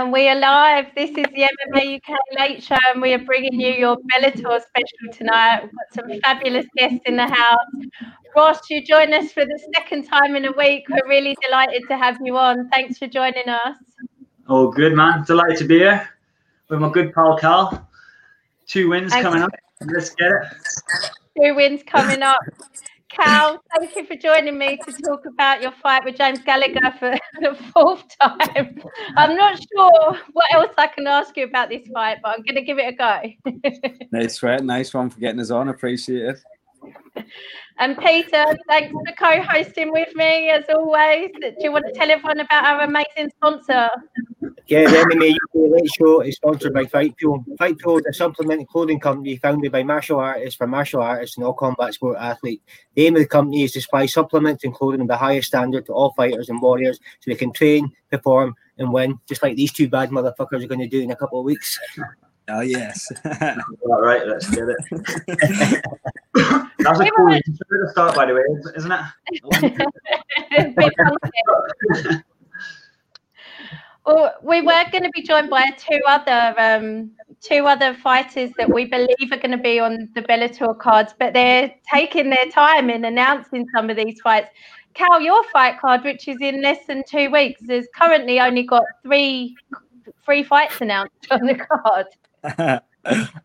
And we are live. This is the MMA UK Late Show, and we are bringing you your Bellator special tonight. We've got some fabulous guests in the house. Ross, you join us for the second time in a week. We're really delighted to have you on. Thanks for joining us. Oh, good man. Delighted to be here with my good pal Carl. Two wins Thanks. coming up. Let's get it. Two wins coming up. Cal, thank you for joining me to talk about your fight with James Gallagher for the fourth time. I'm not sure what else I can ask you about this fight, but I'm going to give it a go. nice sweat, nice one for getting us on. Appreciate it. And Peter, thanks for co-hosting with me as always. Do you want to tell everyone about our amazing sponsor? Yeah, the MMA UK Late Show is sponsored by Fightful. Fightful is a supplement clothing company founded by martial artists for martial artists and all combat sport athletes. The aim of the company is to supply supplements and clothing of the highest standard to all fighters and warriors so they can train, perform, and win, just like these two bad motherfuckers are going to do in a couple of weeks. Oh yes. All right, let's get it. That's a cool way to start, by the way, isn't it? well, we were going to be joined by two other um, two other fighters that we believe are going to be on the Bellator cards, but they're taking their time in announcing some of these fights. Cal, your fight card, which is in less than two weeks, has currently only got three three fights announced on the card.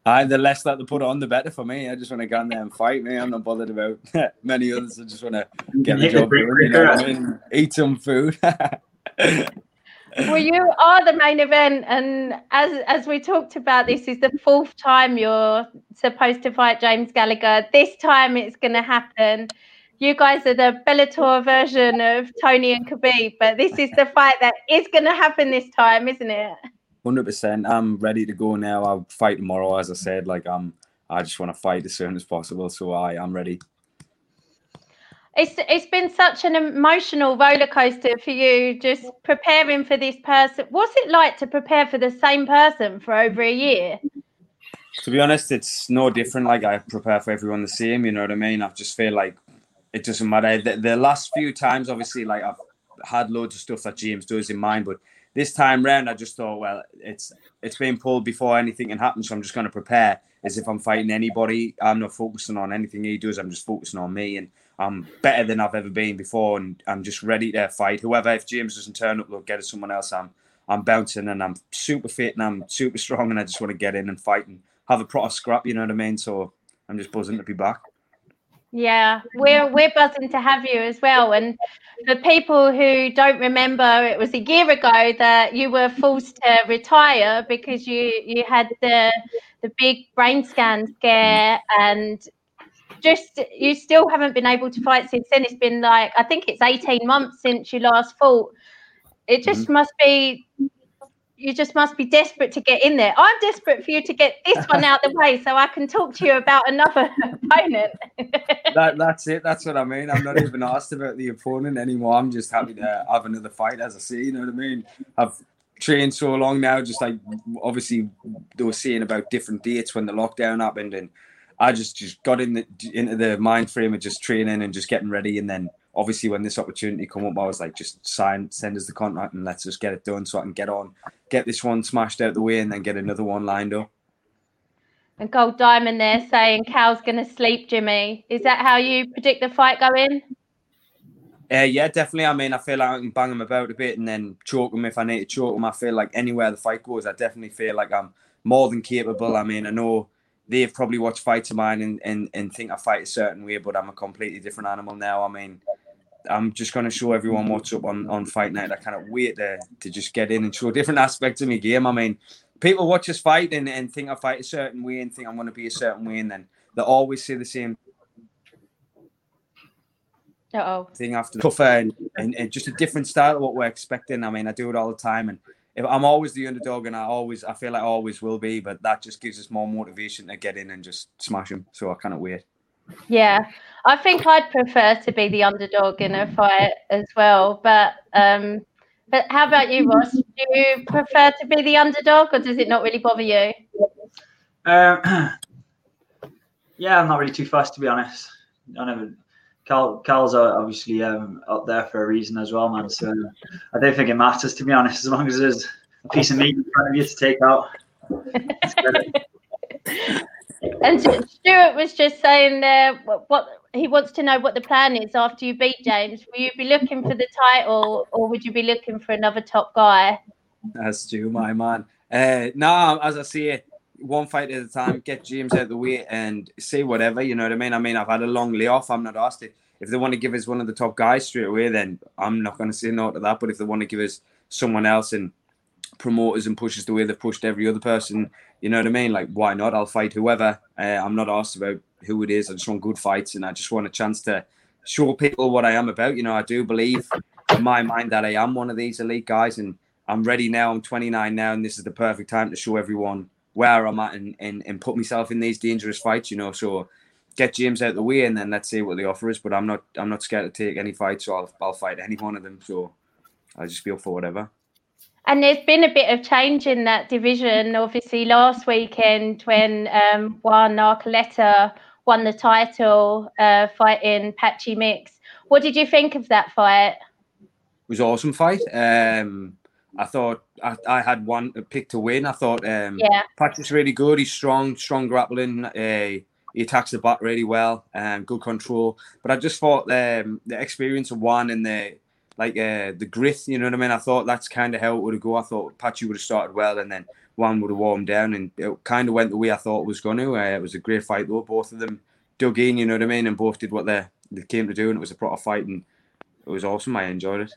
I the less that they put on, the better for me. I just want to go in there and fight me. I'm not bothered about many others. I just want to get the job done. You know I mean? Eat some food. well, you are the main event, and as as we talked about, this is the fourth time you're supposed to fight James Gallagher. This time, it's going to happen. You guys are the Bellator version of Tony and Khabib, but this is the fight that is going to happen this time, isn't it? Hundred percent. I'm ready to go now. I'll fight tomorrow, as I said. Like I'm, I just want to fight as soon as possible. So I I'm ready. It's it's been such an emotional roller coaster for you, just preparing for this person. What's it like to prepare for the same person for over a year? To be honest, it's no different. Like I prepare for everyone the same. You know what I mean? I just feel like it doesn't matter. The, the last few times, obviously, like I've had loads of stuff that James does in mind, but this time round, I just thought, well, it's it's been pulled before anything can happen, so I'm just going to prepare as if I'm fighting anybody. I'm not focusing on anything he does. I'm just focusing on me, and I'm better than I've ever been before, and I'm just ready to fight whoever. If James doesn't turn up, they'll get it someone else. I'm I'm bouncing, and I'm super fit, and I'm super strong, and I just want to get in and fight and have a proper scrap. You know what I mean? So I'm just buzzing to be back. Yeah, we're we're buzzing to have you as well. And for people who don't remember, it was a year ago that you were forced to retire because you you had the the big brain scan scare and just you still haven't been able to fight since then. It's been like I think it's 18 months since you last fought. It just mm-hmm. must be you just must be desperate to get in there. I'm desperate for you to get this one out the way so I can talk to you about another opponent. that, that's it. That's what I mean. I'm not even asked about the opponent anymore. I'm just happy to have another fight, as I see. You know what I mean? I've trained so long now. Just like obviously they were saying about different dates when the lockdown happened, and I just just got in the into the mind frame of just training and just getting ready, and then obviously when this opportunity come up, I was like, just sign, send us the contract, and let's just get it done so I can get on, get this one smashed out the way, and then get another one lined up. And Gold Diamond there saying Cal's going to sleep, Jimmy. Is that how you predict the fight going? Uh, yeah, definitely. I mean, I feel like I can bang him about a bit and then choke him if I need to choke him. I feel like anywhere the fight goes, I definitely feel like I'm more than capable. I mean, I know they've probably watched fights of mine and, and, and think I fight a certain way, but I'm a completely different animal now. I mean, I'm just going to show everyone what's up on, on fight night. I cannot wait to, to just get in and show different aspects of my game. I mean, people watch us fight and, and think I fight a certain way and think I'm going to be a certain way, and then they always say the same Uh-oh. thing after tougher and, and, and, just a different style of what we're expecting. I mean, I do it all the time, and if I'm always the underdog, and I always I feel like I always will be, but that just gives us more motivation to get in and just smash them. So I cannot wait. Yeah, I think I'd prefer to be the underdog in a fight as well. But um, but how about you, Ross? Do you prefer to be the underdog, or does it not really bother you? Um, yeah, I'm not really too fussed to be honest. I never. Cal, Cal's obviously um, up there for a reason as well, man. So I don't think it matters to be honest, as long as there's a piece of meat in front of you to take out. and Stuart was just saying there what, what, he wants to know what the plan is after you beat James. Will you be looking for the title or would you be looking for another top guy? That's Stu, my man. Uh, no, as I say, one fight at a time, get James out of the way and say whatever, you know what I mean? I mean, I've had a long layoff. I'm not asked it. If they want to give us one of the top guys straight away, then I'm not going to say no to that. But if they want to give us someone else and promoters and pushes the way they've pushed every other person, you know what I mean? Like, why not? I'll fight whoever. Uh, I'm not asked about who it is. I just want good fights and I just want a chance to show people what I am about. You know, I do believe in my mind that I am one of these elite guys and I'm ready now. I'm 29 now, and this is the perfect time to show everyone where I'm at and, and, and put myself in these dangerous fights, you know. So get James out the way and then let's see what the offer is. But I'm not I'm not scared to take any fight, so I'll I'll fight any one of them. So I'll just be up for whatever. And there's been a bit of change in that division. Obviously, last weekend when um, Juan Archuleta won the title, uh, fighting Patchy Mix. What did you think of that fight? It was awesome fight. Um, I thought I, I had one pick to win. I thought um, yeah. Patrick's really good. He's strong, strong grappling. Uh, he attacks the back really well. Um, good control. But I just thought um, the experience of Juan and the like uh, the grit. You know what I mean? I thought that's kind of how it would have go. I thought Patchy would have started well, and then Juan would have warmed down, and it kind of went the way I thought it was going to. Uh, it was a great fight though. Both of them dug in. You know what I mean? And both did what they they came to do, and it was a proper fight, and it was awesome. I enjoyed it.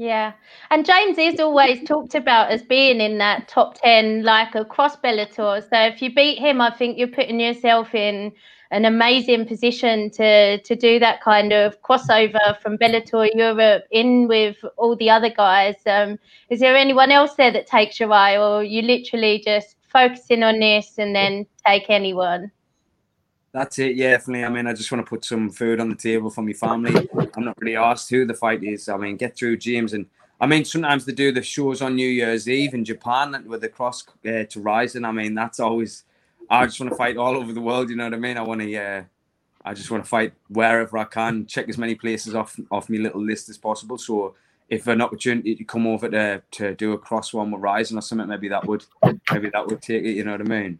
Yeah. And James is always talked about as being in that top 10, like across Bellator. So if you beat him, I think you're putting yourself in an amazing position to to do that kind of crossover from Bellator Europe in with all the other guys. Um, is there anyone else there that takes your eye, or you literally just focusing on this and then take anyone? That's it, yeah, definitely. I mean, I just want to put some food on the table for my family. I'm not really asked who the fight is. I mean, get through James. And I mean, sometimes they do the shows on New Year's Eve in Japan with the cross uh, to Rizin. I mean, that's always, I just want to fight all over the world. You know what I mean? I want to, uh, I just want to fight wherever I can, check as many places off off my little list as possible. So if an opportunity to come over to to do a cross one with Rizin or something, maybe that would maybe that would take it. You know what I mean?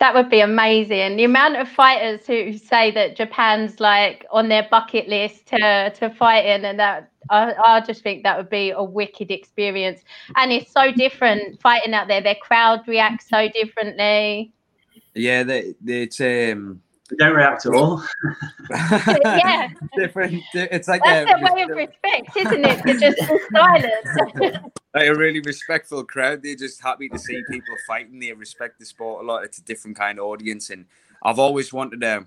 That would be amazing. The amount of fighters who say that Japan's like on their bucket list to to fight in, and that I, I just think that would be a wicked experience. And it's so different fighting out there. Their crowd reacts so differently. Yeah, they, they it's um they don't react at all. yeah, different. It's like that's a, way of respect, isn't it? They're just be silent. like a really respectful crowd. They're just happy to see people fighting. They respect the sport a lot. It's a different kind of audience, and I've always wanted to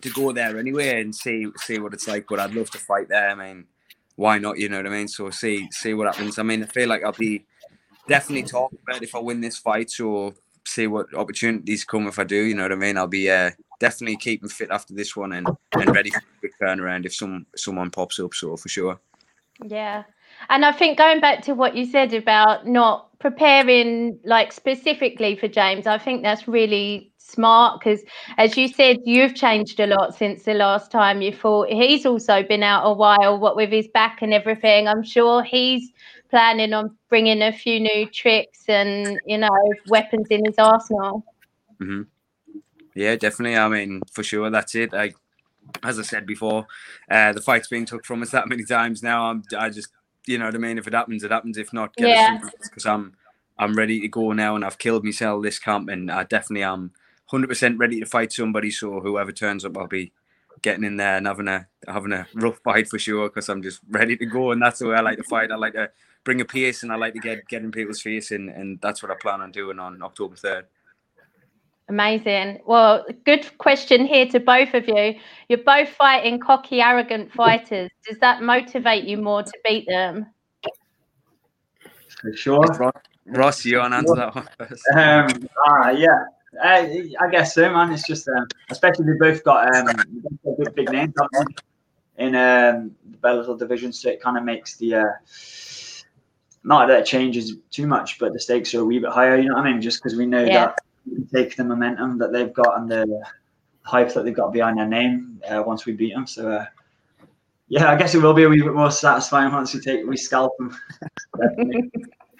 to go there anyway and see see what it's like. But I'd love to fight there. I mean, why not? You know what I mean? So see see what happens. I mean, I feel like I'll be definitely talking about if I win this fight. So see what opportunities come if I do. You know what I mean? I'll be uh, definitely keeping fit after this one and, and ready for a quick turnaround if some someone pops up. So for sure. Yeah. And I think going back to what you said about not preparing like specifically for James, I think that's really smart because as you said, you've changed a lot since the last time you fought. He's also been out a while, what with his back and everything. I'm sure he's planning on bringing a few new tricks and you know weapons in his arsenal. Mm-hmm. Yeah, definitely. I mean, for sure, that's it. Like as I said before, uh, the fight's been took from us that many times now. I'm, I just, you know what I mean. If it happens, it happens. If not, get yeah. because I'm, I'm ready to go now, and I've killed myself this camp, and I definitely am 100% ready to fight somebody. So whoever turns up, I'll be getting in there and having a having a rough fight for sure because I'm just ready to go, and that's the way I like to fight. I like to bring a pace, and I like to get get in people's face, and and that's what I plan on doing on October 3rd. Amazing. Well, good question here to both of you. You're both fighting cocky, arrogant fighters. Does that motivate you more to beat them? For sure. Ross, you want to answer that one first? Um, uh, yeah, I, I guess so, man. It's just, um, especially they both got um, big, big names in um, the Bellator division, so it kind of makes the uh, not that it changes too much, but the stakes are a wee bit higher. You know what I mean? Just because we know yeah. that we can take the momentum that they've got and the hype that they've got behind their name uh, once we beat them. So uh, yeah, I guess it will be a wee bit more satisfying once we take we scalp them.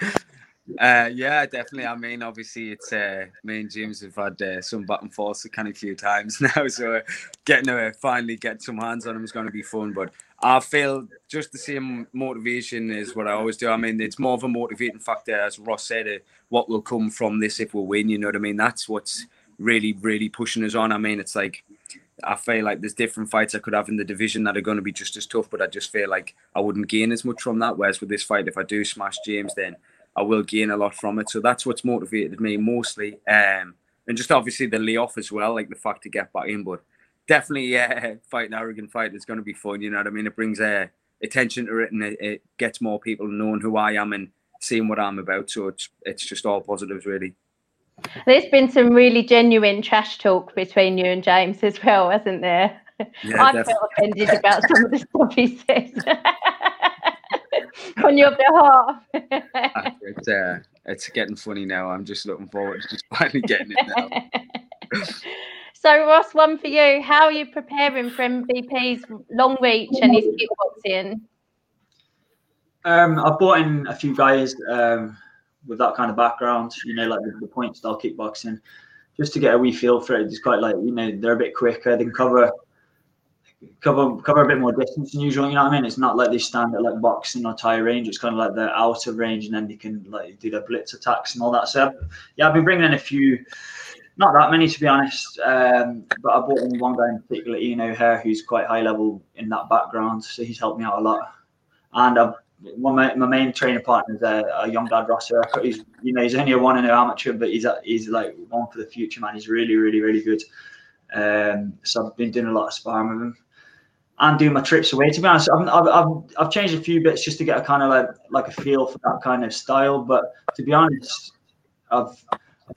Uh, yeah, definitely. I mean, obviously, it's uh, me and James have had uh, some back and forth a kind of few times now, so uh, getting to finally get some hands on him is going to be fun. But I feel just the same motivation is what I always do. I mean, it's more of a motivating factor, as Ross said, uh, what will come from this if we win. You know what I mean? That's what's really, really pushing us on. I mean, it's like I feel like there's different fights I could have in the division that are going to be just as tough, but I just feel like I wouldn't gain as much from that. Whereas with this fight, if I do smash James, then I will gain a lot from it. So that's what's motivated me mostly. Um, and just obviously the layoff as well, like the fact to get back in. But definitely, yeah, fighting arrogant fight is going to be fun. You know what I mean? It brings uh, attention to it and it, it gets more people knowing who I am and seeing what I'm about. So it's it's just all positives, really. There's been some really genuine trash talk between you and James as well, hasn't there? Yeah, I felt offended about some of the stuff he said on your behalf. it's, uh, it's getting funny now. I'm just looking forward to just finally getting it now. so, Ross, one for you. How are you preparing for MVP's long reach and his kickboxing? Um, I've brought in a few guys. Um, with that kind of background, you know, like the, the point style kickboxing, just to get a wee feel for it. It's quite like you know they're a bit quicker. They can cover cover cover a bit more distance than usual. You know what I mean? It's not like they stand at like boxing or Thai range. It's kind of like they're out of range, and then they can like do their blitz attacks and all that. So yeah, I've been bringing in a few. Not that many, to be honest, um, but I brought in one guy in particular, Ian O'Hare, who's quite high level in that background. So he's helped me out a lot. And I've one my, my main training partner is a, a young lad, Ross He's you know he's only a one and a amateur, but he's a, he's like one for the future, man. He's really really really good. Um, so I've been doing a lot of sparring with him and doing my trips away. To be honest, I've, I've, I've, changed a few bits just to get a kind of like like a feel for that kind of style. But to be honest, I've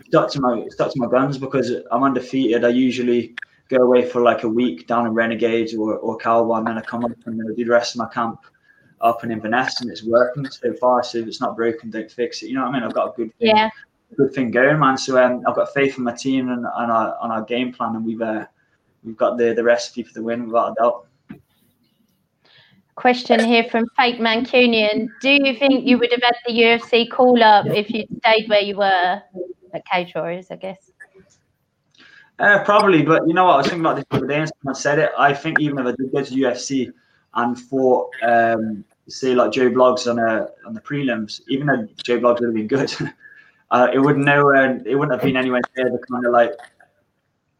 stuck to my stuck to my guns because I'm undefeated. I usually go away for like a week down in Renegades or, or Cowboy, and then I come up and I do the rest of my camp up in Inverness, and it's working so far. So if it's not broken, don't fix it. You know what I mean? I've got a good thing, yeah. good thing going, man. So um, I've got faith in my team and on our on our game plan, and we've uh, we've got the the recipe for the win without a doubt. Question here from Fake Mancunian. Do you think you would have had the UFC call up if you stayed where you were at Cage Warriors, I guess? Uh, probably, but you know what? I was thinking about this the other day and I said it. I think even if I did go to UFC and fought um, say like Joe Bloggs on a on the prelims, even though Joe Bloggs would have been good, uh, it would nowhere it wouldn't have been anywhere near the kind of like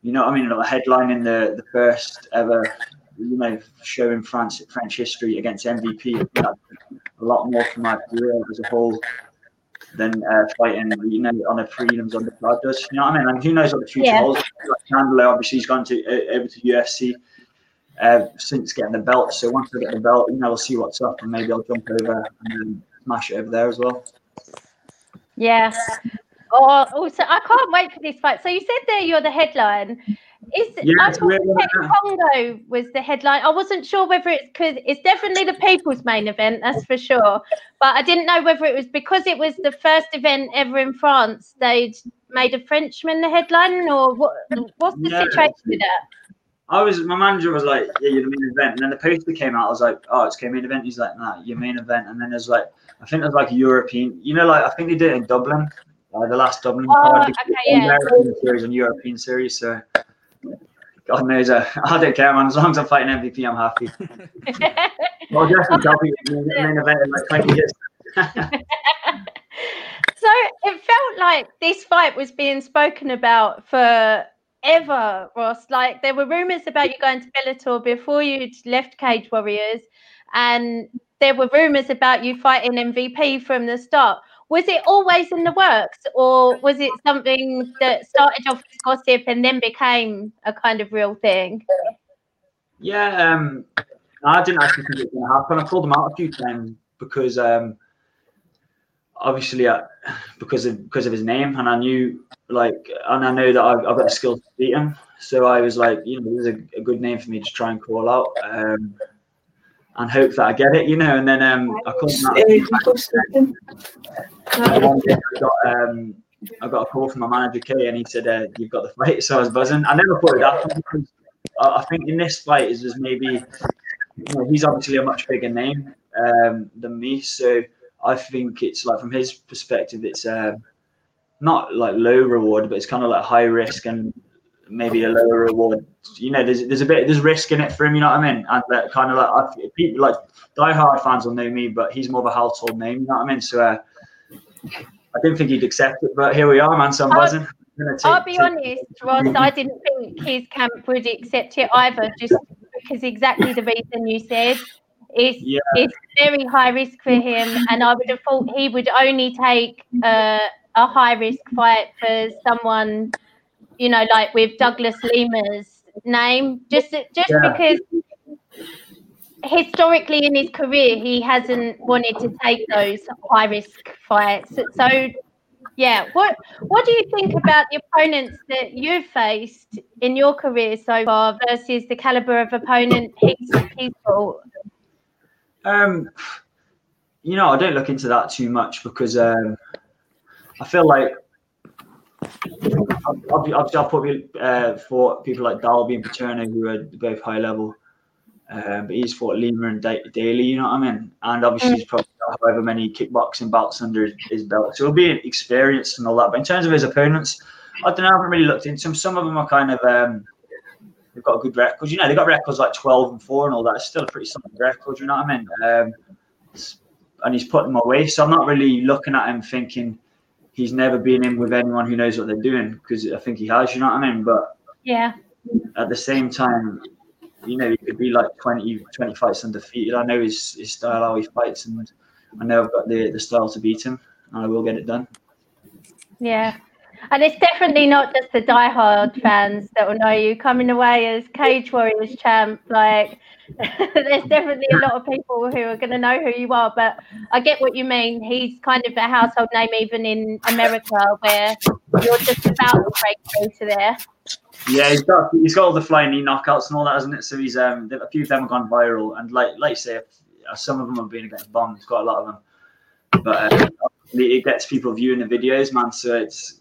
you know I mean, like headline in the the first ever you know showing France French history against MVP. a lot more for my career as a whole than uh, fighting you know on a prelims on the card does. You know what I mean? And who knows what the future yeah. holds? Like Chandler, obviously, he's gone to uh, over to UFC uh, since getting the belt. So once I get the belt, you know, I'll see what's up, and maybe I'll jump over and then smash it over there as well. Yeah. Oh, also, I can't wait for this fight. So you said there you're the headline. Is yeah, Kongo was the headline. I wasn't sure whether it's because it's definitely the people's main event, that's for sure. But I didn't know whether it was because it was the first event ever in France. They'd made a Frenchman the headline, or what? What's the yeah. situation with that? I was my manager was like, yeah, you're the main event, and then the poster came out. I was like, oh, it's main event. He's like, nah, your main event. And then there's like, I think there's like a European, you know, like I think they did it in Dublin, uh, the last Dublin oh, card, okay, yeah. American series and European series. So God knows, uh, I don't care, man. As long as I'm fighting MVP, I'm happy. well, definitely I'll be in the main event in like 20 years. so it felt like this fight was being spoken about for ever, Ross. Like there were rumors about you going to Bellator before you'd left Cage Warriors, and there were rumors about you fighting MVP from the start. Was it always in the works, or was it something that started off as gossip and then became a kind of real thing? Yeah, um, I didn't actually think it was going to happen. I called him out a few times because um, obviously uh, because of because of his name, and I knew like, and I know that I've, I've got the skills to beat him. So I was like, you know, this is a, a good name for me to try and call out. Um, and hope that I get it, you know. And then um, I called him I got, um, I got a call from my manager Kay, and he said, uh, "You've got the fight." So I was buzzing. I never thought it happened because I think in this fight is maybe you know, he's obviously a much bigger name um, than me, so I think it's like from his perspective, it's um, not like low reward, but it's kind of like high risk and maybe a lower reward. You know, there's there's a bit there's risk in it for him. You know what I mean? And that kind of like I, people like diehard fans will know me, but he's more of a household name. You know what I mean? So uh, I didn't think he'd accept it, but here we are, man. So I'm buzzing. I'll be honest, Ross. I didn't think his camp would accept it either, just because exactly the reason you said. It's yeah. it's very high risk for him, and I would have thought he would only take uh, a high risk fight for someone, you know, like with Douglas Lima's name, just just yeah. because historically in his career he hasn't wanted to take those high risk fights. So yeah, what what do you think about the opponents that you've faced in your career so far versus the caliber of opponent he's, he's fought? Um, you know, I don't look into that too much because um, I feel like I've, I've probably uh, fought people like Dalby and Paterno who are both high level, um, but he's fought Lima and Daley, you know what I mean? And obviously, he's probably got however many kickboxing belts under his belt, so he'll be experienced and all that. But in terms of his opponents, I don't know, I haven't really looked into them. Some of them are kind of um, they've got good records. You know, they've got records like 12 and 4 and all that. It's still a pretty solid record, you know what I mean? Um, and he's putting them away. So I'm not really looking at him thinking he's never been in with anyone who knows what they're doing because I think he has, you know what I mean? But yeah, at the same time, you know, he could be like 20, 20 fights undefeated. I know his, his style, how he fights, and I know I've got the, the style to beat him, and I will get it done. Yeah, and it's definitely not just the diehard fans that will know you coming away as Cage Warriors champ. Like, there's definitely a lot of people who are going to know who you are. But I get what you mean. He's kind of a household name even in America, where you're just about to break through to there. Yeah, he's got he's got all the flying knee knockouts and all that, hasn't it? So he's um a few of them have gone viral, and like like you say, some of them have been against bombs, quite a lot of them. But uh, it gets people viewing the videos, man. So it's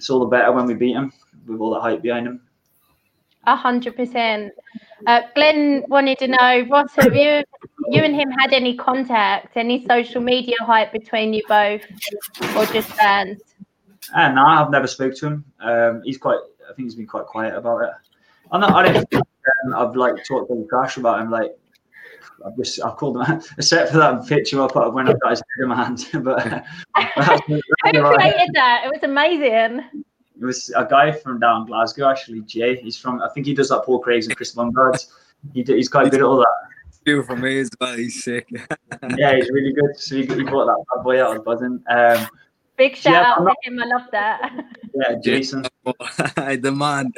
it's all the better when we beat him with all that hype behind him. A hundred percent. Uh, Glenn wanted to know, Ross, have you you and him had any contact, any social media hype between you both, or just fans? Uh, no, I've never spoke to him. Um, he's quite. I think he's been quite quiet about it. I'm not. I don't. Um, I've like talked to Crash about him. Like I've just I've called him except for that picture I put up when I got his head in my hand. but who created that? It was amazing. It was a guy from down Glasgow, actually, Jay. He's from I think he does like Paul Craig's and Chris Bungards. He he's quite good at all that. Two from me as well. He's sick. yeah, he's really good. So he, he brought that bad boy out of buzzing. Um, Big shout yeah, out not, to him. I love that. Yeah, Jason. the man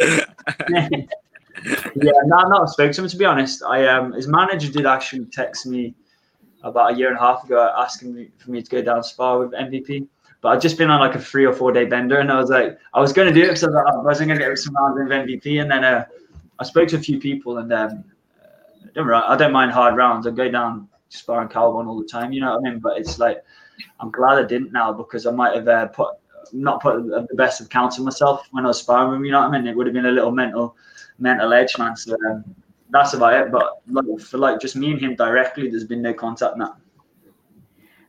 yeah, no, I've not spoken to him to be honest. I um, his manager did actually text me about a year and a half ago asking me for me to go down spar with MVP. But I'd just been on like a three or four day bender, and I was like, I was going to do it because I wasn't going to get some rounds with MVP. And then uh, I spoke to a few people, and um, don't I don't mind hard rounds. I go down sparring Calvin all the time, you know what I mean? But it's like I'm glad I didn't now because I might have uh, put not put the best of counts on myself when I was sparring with him. You know what I mean? It would have been a little mental mental edge, man. So um, that's about it. But like, for like just me and him directly, there's been no contact now.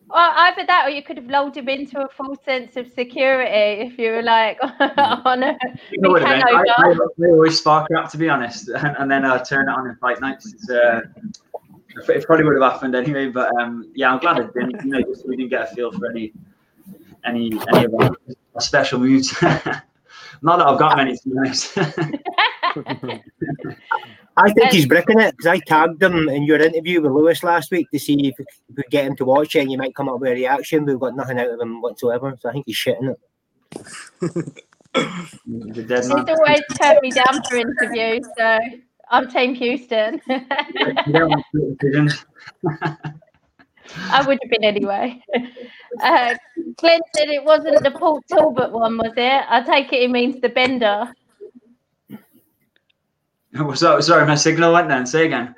Well, either that, or you could have lulled him into a false sense of security if you were like on a you know I, I, I, always spark up, to be honest, and, and then I uh, turn it on in fight nights. It's, uh, it probably would have happened anyway, but um, yeah, I'm glad it didn't. You know, just we didn't get a feel for any any any of our special moves. Not that I've got many, to be honest. I think he's breaking it because I tagged him in your interview with Lewis last week to see if we could get him to watch it and you might come up with a reaction. We've got nothing out of him whatsoever, so I think he's shitting it. he's always turned me down for interviews, so I'm Team Houston. I would have been anyway. Uh, Glenn said it wasn't the Port Talbot one, was it? I take it it means the bender. So, sorry, my signal went then. Say again.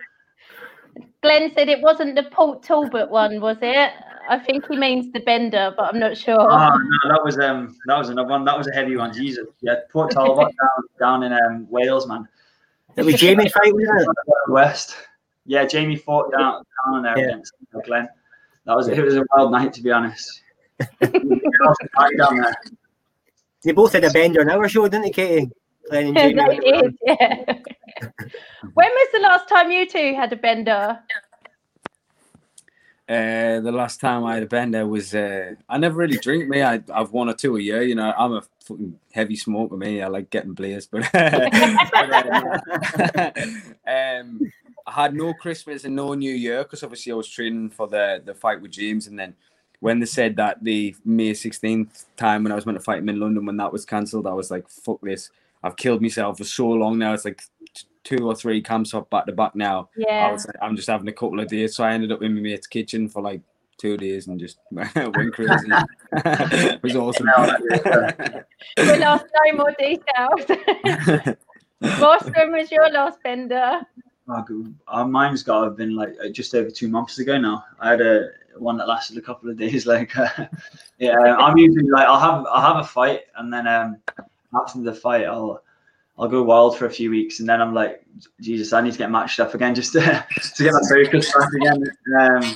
Glenn said it wasn't the Port Talbot one, was it? I think he means the bender, but I'm not sure. Oh no, that was um that was another one. That was a heavy one. Jesus, yeah, Port Talbot down down in um, Wales, man. It was Jamie fight, was it? West. Yeah, Jamie fought down down there yeah. against Glenn. that was it was a wild night to be honest. down there. They both had a bender in our show, didn't they, Katie? Glenn and Yeah, Jamie. they did, yeah. when was the last time you two had a bender? Uh, the last time I had a bender was uh, I never really drink me. I, I've one or two a year. You know, I'm a fucking heavy smoker. Me, I like getting blazed, but, but, uh, um, I had no Christmas and no New Year because obviously I was training for the the fight with James, and then when they said that the May 16th time when I was meant to fight him in London when that was cancelled, I was like, fuck this. I've killed myself for so long now. It's like two or three camps off back to back now. Yeah, I was like, I'm just having a couple of days. So I ended up in my mate's kitchen for like two days and just went crazy. it was awesome. We'll ask no more details. Ross, when was your last bender? Oh. Uh, mine's got to have been like uh, just over two months ago now. I had a one that lasted a couple of days. Like, uh, yeah, I'm usually like I'll have I'll have a fight and then um after the fight I'll I'll go wild for a few weeks and then I'm like Jesus I need to get matched up again just to, to get my focus back again. Um,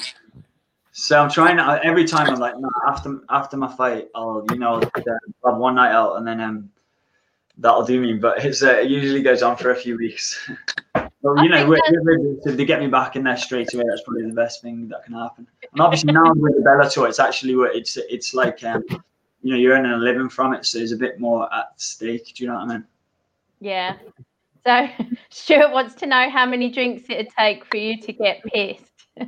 so I'm trying to, every time I'm like no, after after my fight I'll you know I'll have one night out and then um that'll do me. But it's uh, it usually goes on for a few weeks. Well, I you know, think with, that- with- if they get me back in there straight away, that's probably the best thing that can happen. And obviously now with the Bellator, it's actually what it's it's like um, you know, you're earning a living from it, so there's a bit more at stake. Do you know what I mean? Yeah. So Stuart wants to know how many drinks it'd take for you to get pissed.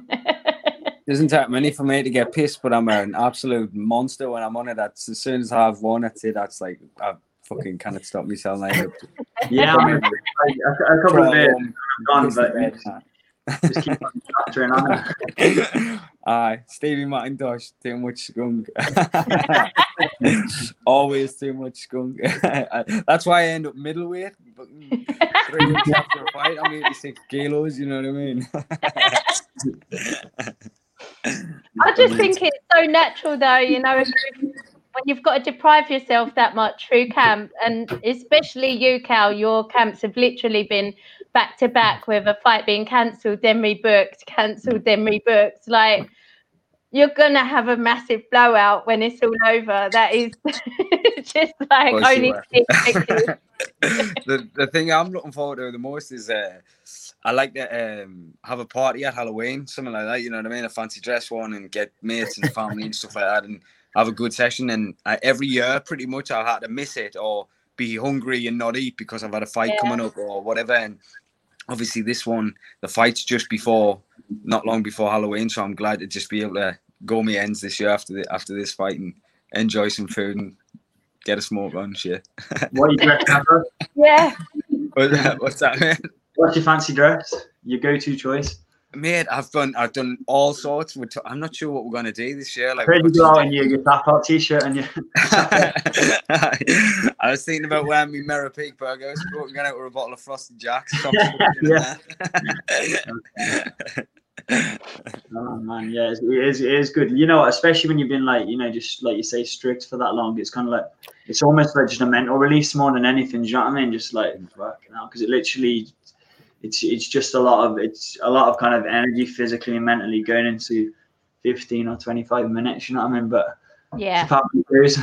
Doesn't take many for me to get pissed, but I'm an absolute monster when I'm on it. That's as soon as I have one, that's it. That's like I fucking cannot stop myself. Like, Yeah, I mean, like, a, a couple of days gone, um, but bed, just keep on factoring on it. nah. Aye, Stevie McIntosh, too much skunk. Always too much skunk. That's why I end up middleweight. fucking mm, Three weeks after a fight, I'm 86 kilos. You know what I mean? I just think it's so natural, though. You know, if you, when you've got to deprive yourself that much through camp, and especially you, Cal, your camps have literally been back to back with a fight being cancelled, then rebooked, cancelled, then rebooked. Like you're gonna have a massive blowout when it's all over. That is just like only are. to be expected. the the thing I'm looking forward to the most is uh, I like to um, have a party at Halloween, something like that. You know what I mean? A fancy dress one and get mates and family and stuff like that, and have a good session. And uh, every year, pretty much, I had to miss it or be hungry and not eat because I've had a fight Yeah. coming up or whatever. And obviously, this one, the fight's just before, not long before Halloween, so I'm glad to just be able to go me ends this year after the, after this fight and enjoy some food and get a smoke on shit. What are you dressed up yeah. What's that, what's that, man? What's your fancy dress? Your go-to choice? Mate, I've done I've done all sorts. We're t- I'm not sure what we're gonna do this year. Like, you go some- out in your, your t-shirt and your I was thinking about wearing my Merra Peak burgers, but we're going out with a bottle of Frosted Jacks. Yeah. Oh man, yeah, it's, it is. It is good. You know, especially when you've been like, you know, just like you say, strict for that long. It's kind of like it's almost like just a mental release more than anything. Do you know what I mean? Just like mm. working out because it literally, it's it's just a lot of it's a lot of kind of energy physically and mentally going into fifteen or twenty five minutes. You know what I mean? But Yeah. it's a part of the cruise.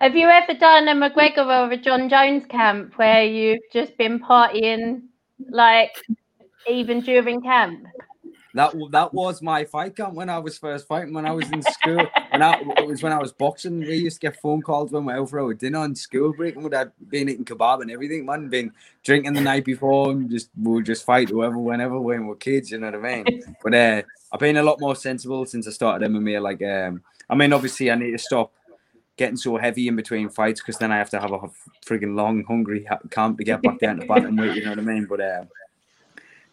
Have you ever done a McGregor or a Jon Jones camp where you've just been partying like even during camp? That that was my fight camp when I was first fighting when I was in school. and I, it was when I was boxing. We used to get phone calls when we were out for dinner on school break, and we'd have been eating kebab and everything. Man, been drinking the night before, and just we would just fight whoever, whenever when we were kids. You know what I mean? But uh, I've been a lot more sensible since I started MMA. Like, um, I mean, obviously, I need to stop getting so heavy in between fights because then I have to have a frigging long, hungry camp to get back down to bantamweight. You know what I mean? But um,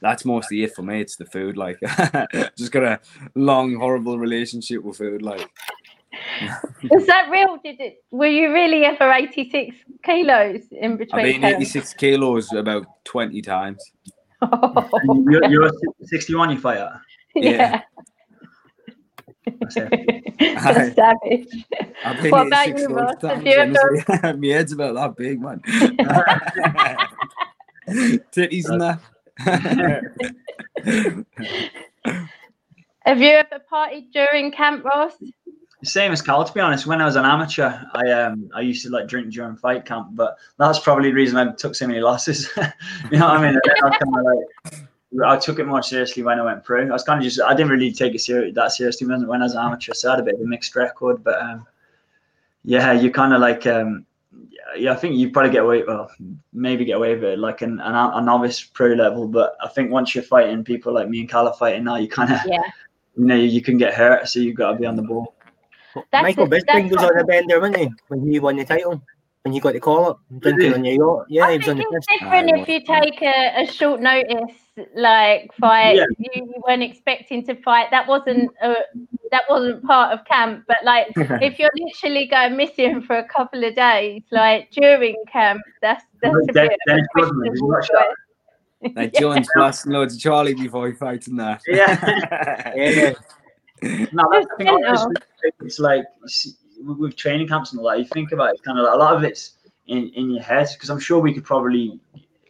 that's mostly it for me. It's the food. Like, just got a long, horrible relationship with food. Like, Was that real? Did it? Were you really ever 86 kilos in between? I've been 86 kilos about 20 times. you're, you're sixty-one. You fight at. yeah. That's it. Just savage. I've been What about you, loads Ross? of Have you times, honestly. My head's about that big, man. Titties and that. Have you ever partied during camp, Ross? Same as Cal, to be honest. When I was an amateur, I um I used to like drink during fight camp, but that's probably the reason I took so many losses. you know what I mean? I, kind of like I took it more seriously when I went pro. I was kind of just I didn't really take it ser- that seriously when, when I was an amateur, so I had a bit of a mixed record. But um, yeah, you kind of like um, yeah, I think you probably get away. Well, maybe get away with it like an, an, a novice pro level. But I think once you're fighting people like me and Cal are fighting now, you kind of Yeah. you know you can get hurt, so you've got to be on the ball. That's Michael it- Bisping was on the bender, wasn't he? When he won the title. When you got the call up, drinking on your yacht. Yeah, I he was on think the it's fist. different if you take a, a short notice like fight. Yeah. You, you weren't expecting to fight. That wasn't a, that wasn't part of camp. But like if you're literally going missing for a couple of days, like during camp, that's that's a Den- bit Dennis Rodman, did you questionable that? choice. Like Jones blasting loads of Charlie before he fights in that. Yeah. Yeah, No, that's the thing. Just honestly, It's like you see, with with training camps and all that. You think about it, it's kind of like a lot of it's in, in your head because I'm sure we could probably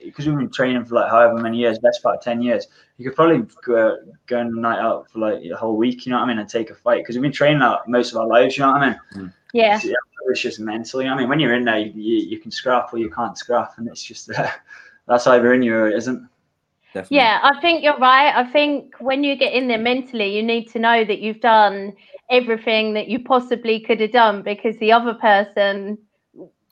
because we've been training for like however many years, best part of ten years. You could probably go, go on a night out for like a whole week. You know what I mean, and take a fight because we've been training out most of our lives. You know what I mean? Yeah. It's, it's just mentally. You know I mean? When you're in there, you, you, you can scrap or you can't scrap, and it's just uh, that's either in you or it isn't. Definitely. Yeah, I think you're right. I think when you get in there mentally, you need to know that you've done everything that you possibly could have done because the other person,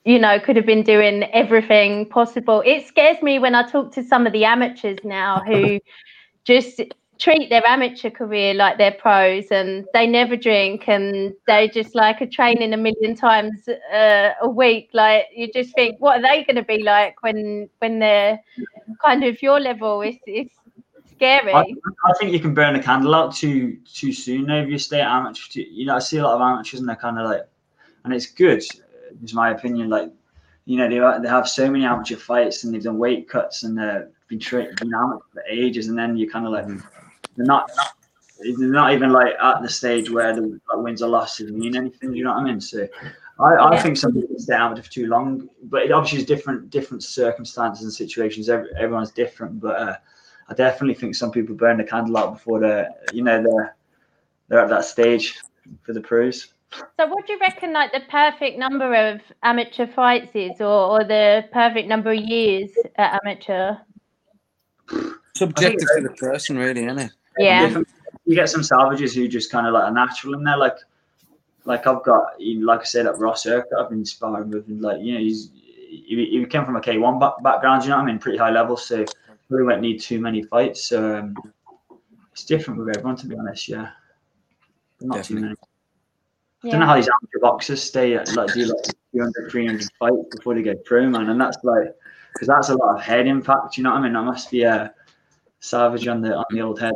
you know, could have been doing everything possible. It scares me when I talk to some of the amateurs now who just treat their amateur career like they're pros and they never drink and they just like are training a million times uh, a week like you just think what are they going to be like when when they're kind of your level it's, it's scary I, I think you can burn the candle out too too soon though if you stay at amateur. Too, you know, I see a lot of amateurs and they're kind of like, and it's good, is my opinion. Like, you know, they, they have so many amateur fights and they've done weight cuts and they've been training been amateur for ages, and then you're kind of like they're not. They're not even like at the stage where the like, wins or losses mean anything. You know what I mean? So, I, I Yeah. think some people stay amateur for too long, but it obviously is different different circumstances and situations. Every, everyone's different, but uh, I definitely think some people burn the candle out before they're, you know, they're they're at that stage for the pros. so what do you reckon like the perfect number of amateur fights is or, or the perfect number of years at amateur Subjective to the person, really, isn't it? yeah You get some salvages who just kind of like are natural in there, like like I've got, like I said, at Ross Urquhart, I've been sparring with, and like you know, he's he, he came from a K one back, background, you know what I mean, pretty high level, so really won't need too many fights. So um, it's different with everyone, to be honest. Yeah, But not too Definitely. many. I don't know how these amateur boxers stay at like do like 200, 300 fights before they get pro, man, and that's like because that's a lot of head impact. You know what I mean? That must be a savage on the on the old head.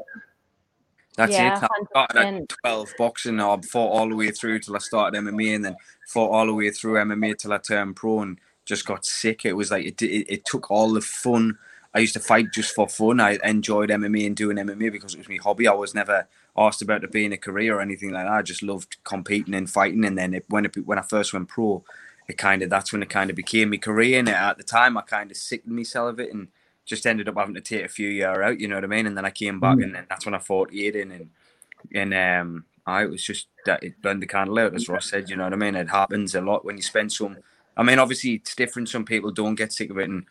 That's Yeah, it. I started 100%. at 12 boxing. I fought all the way through till I started MMA and then fought all the way through MMA till I turned pro and just got sick. It was like, it, it, it took all the fun. I used to fight just for fun. I enjoyed MMA and doing MMA because it was my hobby. I was never asked about it being a career or anything like that. I just loved competing and fighting. And then it, when it, when I first went pro, it kind of, that's when it kind of became my career. And at the time, I kind of sickened myself of it and just ended up having to take a few year out, you know what I mean? And then I came back and then that's when I fought Aiden and and um I was just that it burned the candle out as Ross said, you know what I mean? It happens a lot when you spend some I mean obviously it's different, some people don't get sick of it and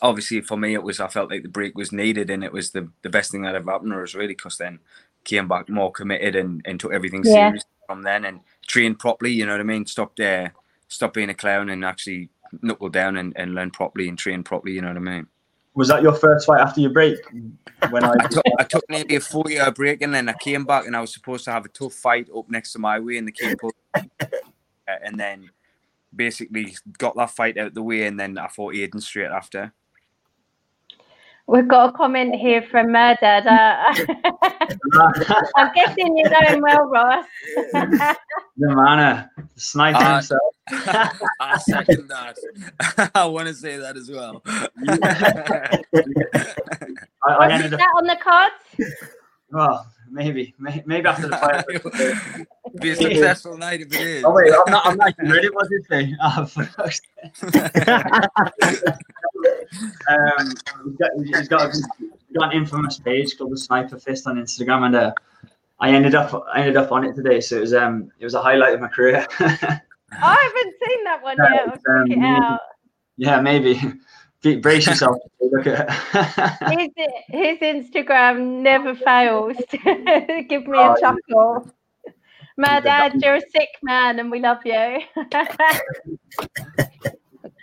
obviously for me it was I felt like the break was needed and it was the, the best thing that ever happened to us really because then came back more committed and, and took everything Yeah. serious from then and trained properly, you know what I mean? Stopped there, stopped being a clown and actually knuckle down and, and learn properly and train properly, you know what I mean? Was that your first fight after your break? When I I took, I took nearly a four year break and then I came back and I was supposed to have a tough fight up next to my way in the King Uh, and then basically got that fight out the way and then I fought Aiden straight after. We've got a comment here from Murdad. Uh, I'm guessing you know him well, Ross. the man, uh, the sniper Ah. himself. I second that. I want to say that as well. I, I Was that up, on the cards? well, maybe, may- maybe after the fight. Be a successful night if it is. Oh wait, I'm not. I'm not even ready. What did they? Oh, for fuck's sake. um, he's got, he's got, a, he's got an infamous page called the Sniper Fist on Instagram, and uh, I ended up I ended up on it today, so it was um it was a highlight of my career. I haven't seen that one yet. I'll check it Um, out. yeah, maybe. Be- Brace yourself. Look at. His, his Instagram never oh, fails to give me Oh, a chuckle. Mad Yeah. Dad, you're a sick man and we love you.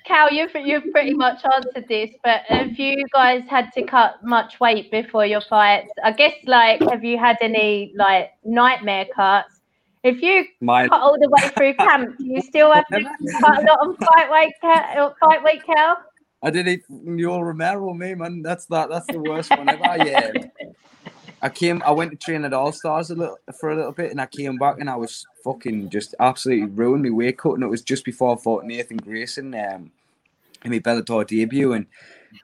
Cal, you've, you've pretty much answered this, but have you guys had to cut much weight before your fights? I guess, like, have you had any, like, nightmare cuts? If you My cut all the way through camp, do you still have to cut a lot on fight weight, Cal? Fight weight, Cal? I did it Mule Romero, me man. That's that. That's the worst one ever. Yeah. I came. I went to train at All Stars a little for a little bit, and I came back and I was fucking just absolutely ruined my weight cut. And it was just before I fought Nathan Grayson um, in my Bellator debut. And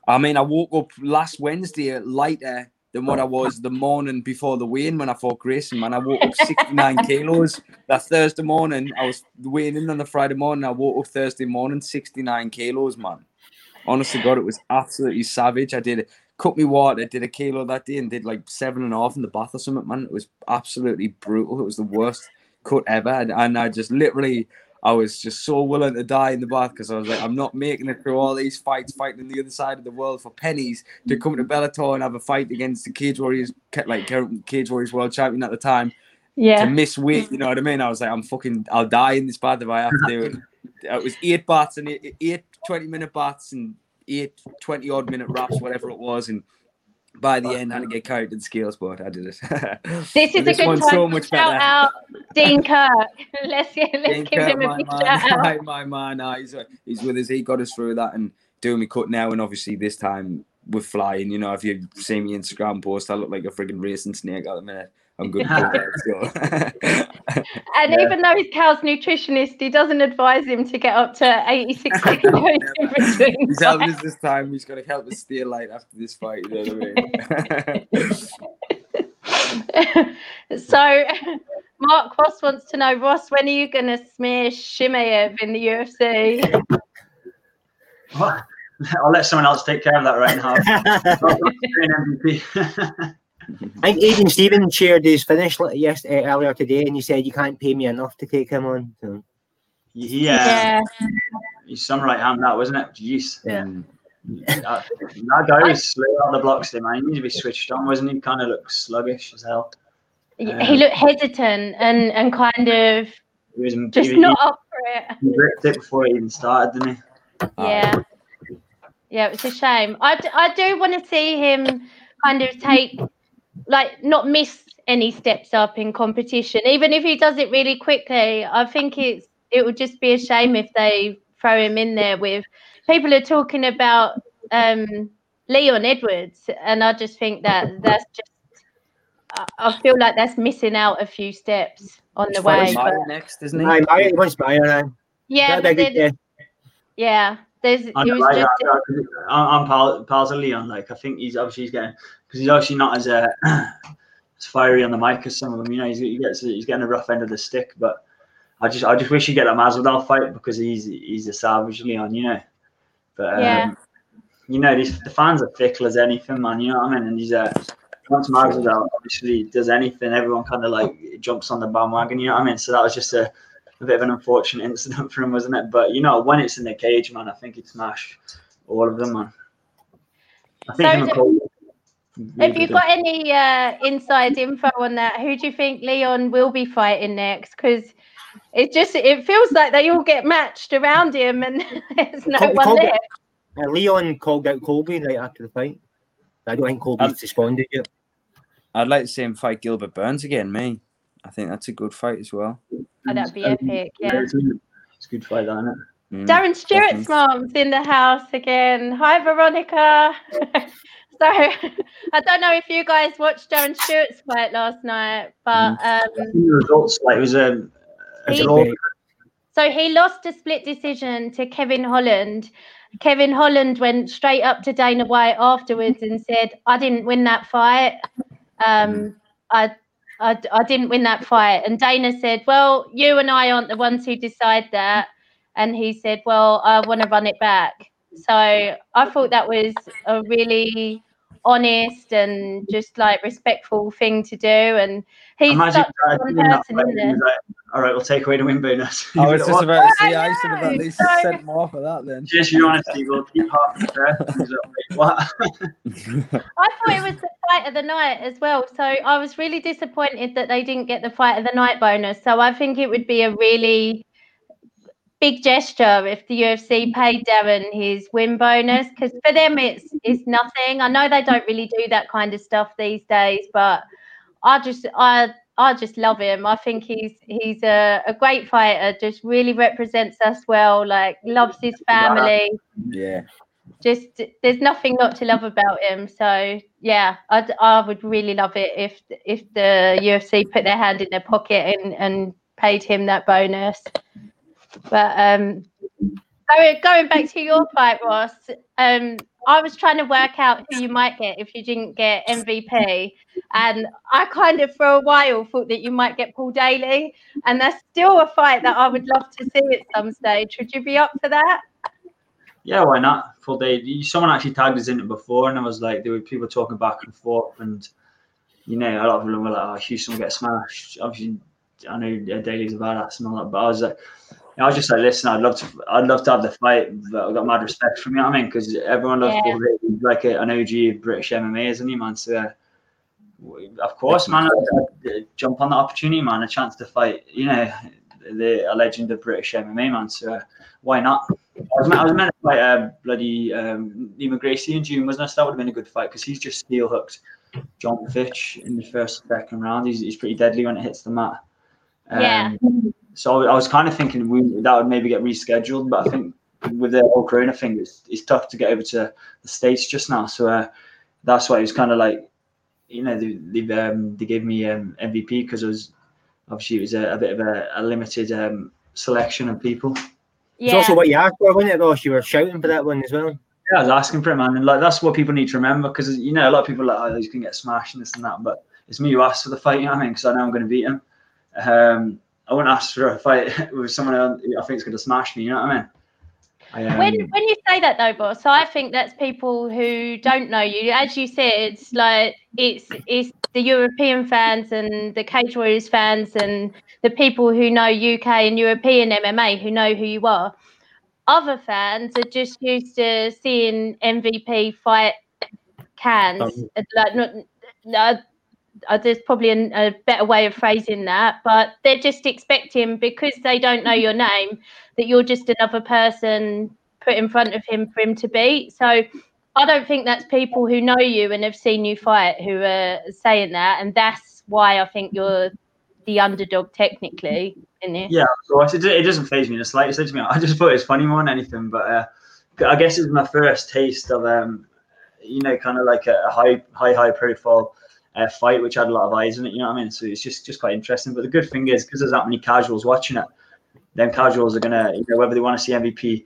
I mean, I woke up last Wednesday lighter than what I was the morning before the weigh-in when I fought Grayson. Man, I woke up 69 kilos that Thursday morning. I was weighing in on the Friday morning. I woke up Thursday morning 69 kilos, man. Honestly, God, it was absolutely savage. I did it, cut me water, did a kilo that day, and did like seven and a half in the bath or something, man. It was absolutely brutal. It was the worst cut ever. And, and I just literally, I was just so willing to die in the bath because I was like, I'm not making it through all these fights, fighting on the other side of the world for pennies to come to Bellator and have a fight against the Cage Warriors, like Cage Warriors world champion at the time Yeah. to miss weight. You know what I mean? I was like, I'm fucking, I'll die in this bath if I have to do it. It was eight baths and eight, eight 20 minute baths and eight 20 odd minute wraps, whatever it was. And by the end, I had to get carried in scales, but I did it. This is a This good one's time so much shout better. out Dean Kirk. let's let's Dane give Kirk, him a my big man, shout out. my, my man, uh, he's, uh, he's with us. He got us through that and doing me cut now. And obviously, this time we're flying, you know, if you see me Instagram post, I look like a freaking racing snake at the minute. I'm good. for that, so. And Yeah. even though he's Cal's nutritionist, he doesn't advise him to get up to 86 kilos in between. He's helping us this time. He's going to help us stay light after this fight. You know what I mean? so, Mark Ross wants to know, Ross, when are you going to smear Chimaev in the UFC? What? I'll let someone else take care of that right now. I'm doing MVP. I think Aiden Stevens shared his finish li- yes uh, earlier today, and he said you can't pay me enough to take him on. So, yeah, he's some right hand that, wasn't it? Jeez. Yeah. Mm. That, that guy was slow on the blocks there, man. He needs to be switched on, wasn't he? Kind of looks sluggish as hell. He um, looked hesitant and, and kind of He was just he, not up for it. he ripped it before he even started, didn't he? Ah. Yeah. Yeah, it's a shame. I, d- I do want to see him kind of take, like, not miss any steps up in competition. Even if he does it really quickly, I think it's it would just be a shame if they throw him in there with people are talking about um, Leon Edwards, and I just think that that's just. I- I feel like that's missing out a few steps on the way. But- next, isn't he? Aye, Mario wants Mario. aye. yeah, That'd but be a then, good, yeah, there's I was like just that, that, 'cause I'm, I'm pal, pals with Leon. Like, I think he's obviously he's getting because he's obviously not as uh, as fiery on the mic as some of them. You know, he's, he gets he's getting a rough end of the stick. But I just I just wish he'd get that Masvidal fight because he's he's a savage Leon. You know, but um, Yeah. you know these the fans are fickle as anything, man. You know what I mean? And he's uh, once Masvidal obviously does anything, everyone kind of like jumps on the bandwagon. You know what I mean? So that was just a a bit of an unfortunate incident for him, wasn't it? But you know, when it's in the cage, man, I think he'd smash all of them, man. I think So him and Have you got any uh, inside info on that? Who do you think Leon will be fighting next? Because it just it feels like they all get matched around him, and there's no Col- one Colby- left. Uh, Leon called out Colby right after the fight. I don't think Colby's Um, responded yet. I'd like to see him fight Gilbert Burns again, me. I think that's a good fight as well. Oh, that'd be epic. Yeah. It's a it's a good fight, isn't it? Mm. Darren Stewart's mom's in the house again. Hi, Veronica. so I don't know if you guys watched Darren Stewart's fight last night, but Mm. um, The results, like, it was um, a He- So he lost a split decision to Kevin Holland. Kevin Holland went straight up to Dana White afterwards and said, "I didn't win that fight. Um, I, I, I didn't win that fight." And Dana said, "Well, you and I aren't the ones who decide that." And he said, "Well, I want to run it back." So I thought that was a really honest and just like respectful thing to do. And he's Imagine such a fun doing that person, isn't it? like, All right, we'll take away the win bonus. I was just about to I say, I should have at least so- sent more for that then. Just your honesty, we'll keep half the fair. He's like, "Wait, What? I thought it was the fight of the night as well. So I was really disappointed that they didn't get the fight of the night bonus. So I think it would be a really big gesture if the UFC paid Darren his win bonus because for them it's it's nothing. I know they don't really do that kind of stuff these days, but I just I I just love him. I think he's he's a, a great fighter, just really represents us well, like loves his family Yeah. just there's nothing not to love about him. So yeah, I'd, I would really love it if if the UFC put their hand in their pocket and and paid him that bonus. But um, going going back to your fight, Ross. Um, I was trying to work out who you might get if you didn't get MVP, and I kind of for a while thought that you might get Paul Daley, and that's still a fight that I would love to see at some stage. Would you be up for that? Yeah, why not? Full day. Someone actually tagged us in it before, and I was like, there were people talking back and forth, and you know, a lot of them were like, "Oh, Houston will get smashed." Obviously, I know Daley's a badass and all that, but I was like, I was just like, listen, I'd love to, I'd love to have the fight, but I've got mad respect for. You know I mean? Because everyone loves Yeah. Like a, an OG of British MMA, isn't he, man? So. Uh, of course, man. I'd, I'd jump on the opportunity, man. A chance to fight, you know, the a legend of British MMA, man. So uh, why not? I was, meant- I was meant to fight uh, bloody um, Neiman Gracie in June, wasn't I? So that would have been a good fight because he's just steel hooked Jon Fitch in the first second round. He's, he's pretty deadly when it hits the mat. Um, Yeah. So I was kind of thinking we, that would maybe get rescheduled, but I think with the whole Corona thing, it's, it's tough to get over to the states just now. So uh, that's why it was kind of like, you know, they they, um, they gave me um, MVP because it was obviously it was a, a bit of a, a limited um, selection of people. It's also what you asked for, wasn't it, Ross? You were shouting for that one as well. Yeah, I was asking for it, man, and like that's what people need to remember because you know a lot of people are like, oh, he's gonna get smashed and this and that, but it's me who asked for the fight, you know what I mean? Because I know I'm gonna beat him. Um, I wouldn't ask for a fight with someone who I think is gonna smash me. You know what I mean? I, um, when when you say that though, boss, I think that's people who don't know you. As you said, it's like it's it's the European fans and the Cage Warriors fans and the people who know UK and European MMA who know who you are. Other fans are just used to seeing MVP fight cans. Like not, no, uh, there's probably an, a better way of phrasing that, but they're just expecting because they don't know your name that you're just another person put in front of him for him to beat. So I don't think that's people who know you and have seen you fight who are saying that, and that's why I think you're the underdog technically in this. Yeah, of course. It, it doesn't phase me in the slightest. It me, I just thought it was funny more than anything. But uh, I guess it was my first taste of, um, you know, kind of like a, a high, high, high profile uh, fight, which had a lot of eyes in it. You know what I mean? So it's just, just quite interesting. But the good thing is, because there's that many casuals watching it, then casuals are gonna, you know, whether they want to see MVP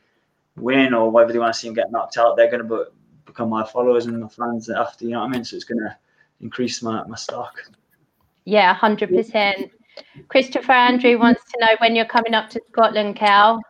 win or whether they want to see him get knocked out, they're gonna be, become my followers and my fans after. You know what I mean? So it's gonna increase my, my stock. Yeah, hundred percent. Christopher Andrew wants to know when you're coming up to Scotland, Cal.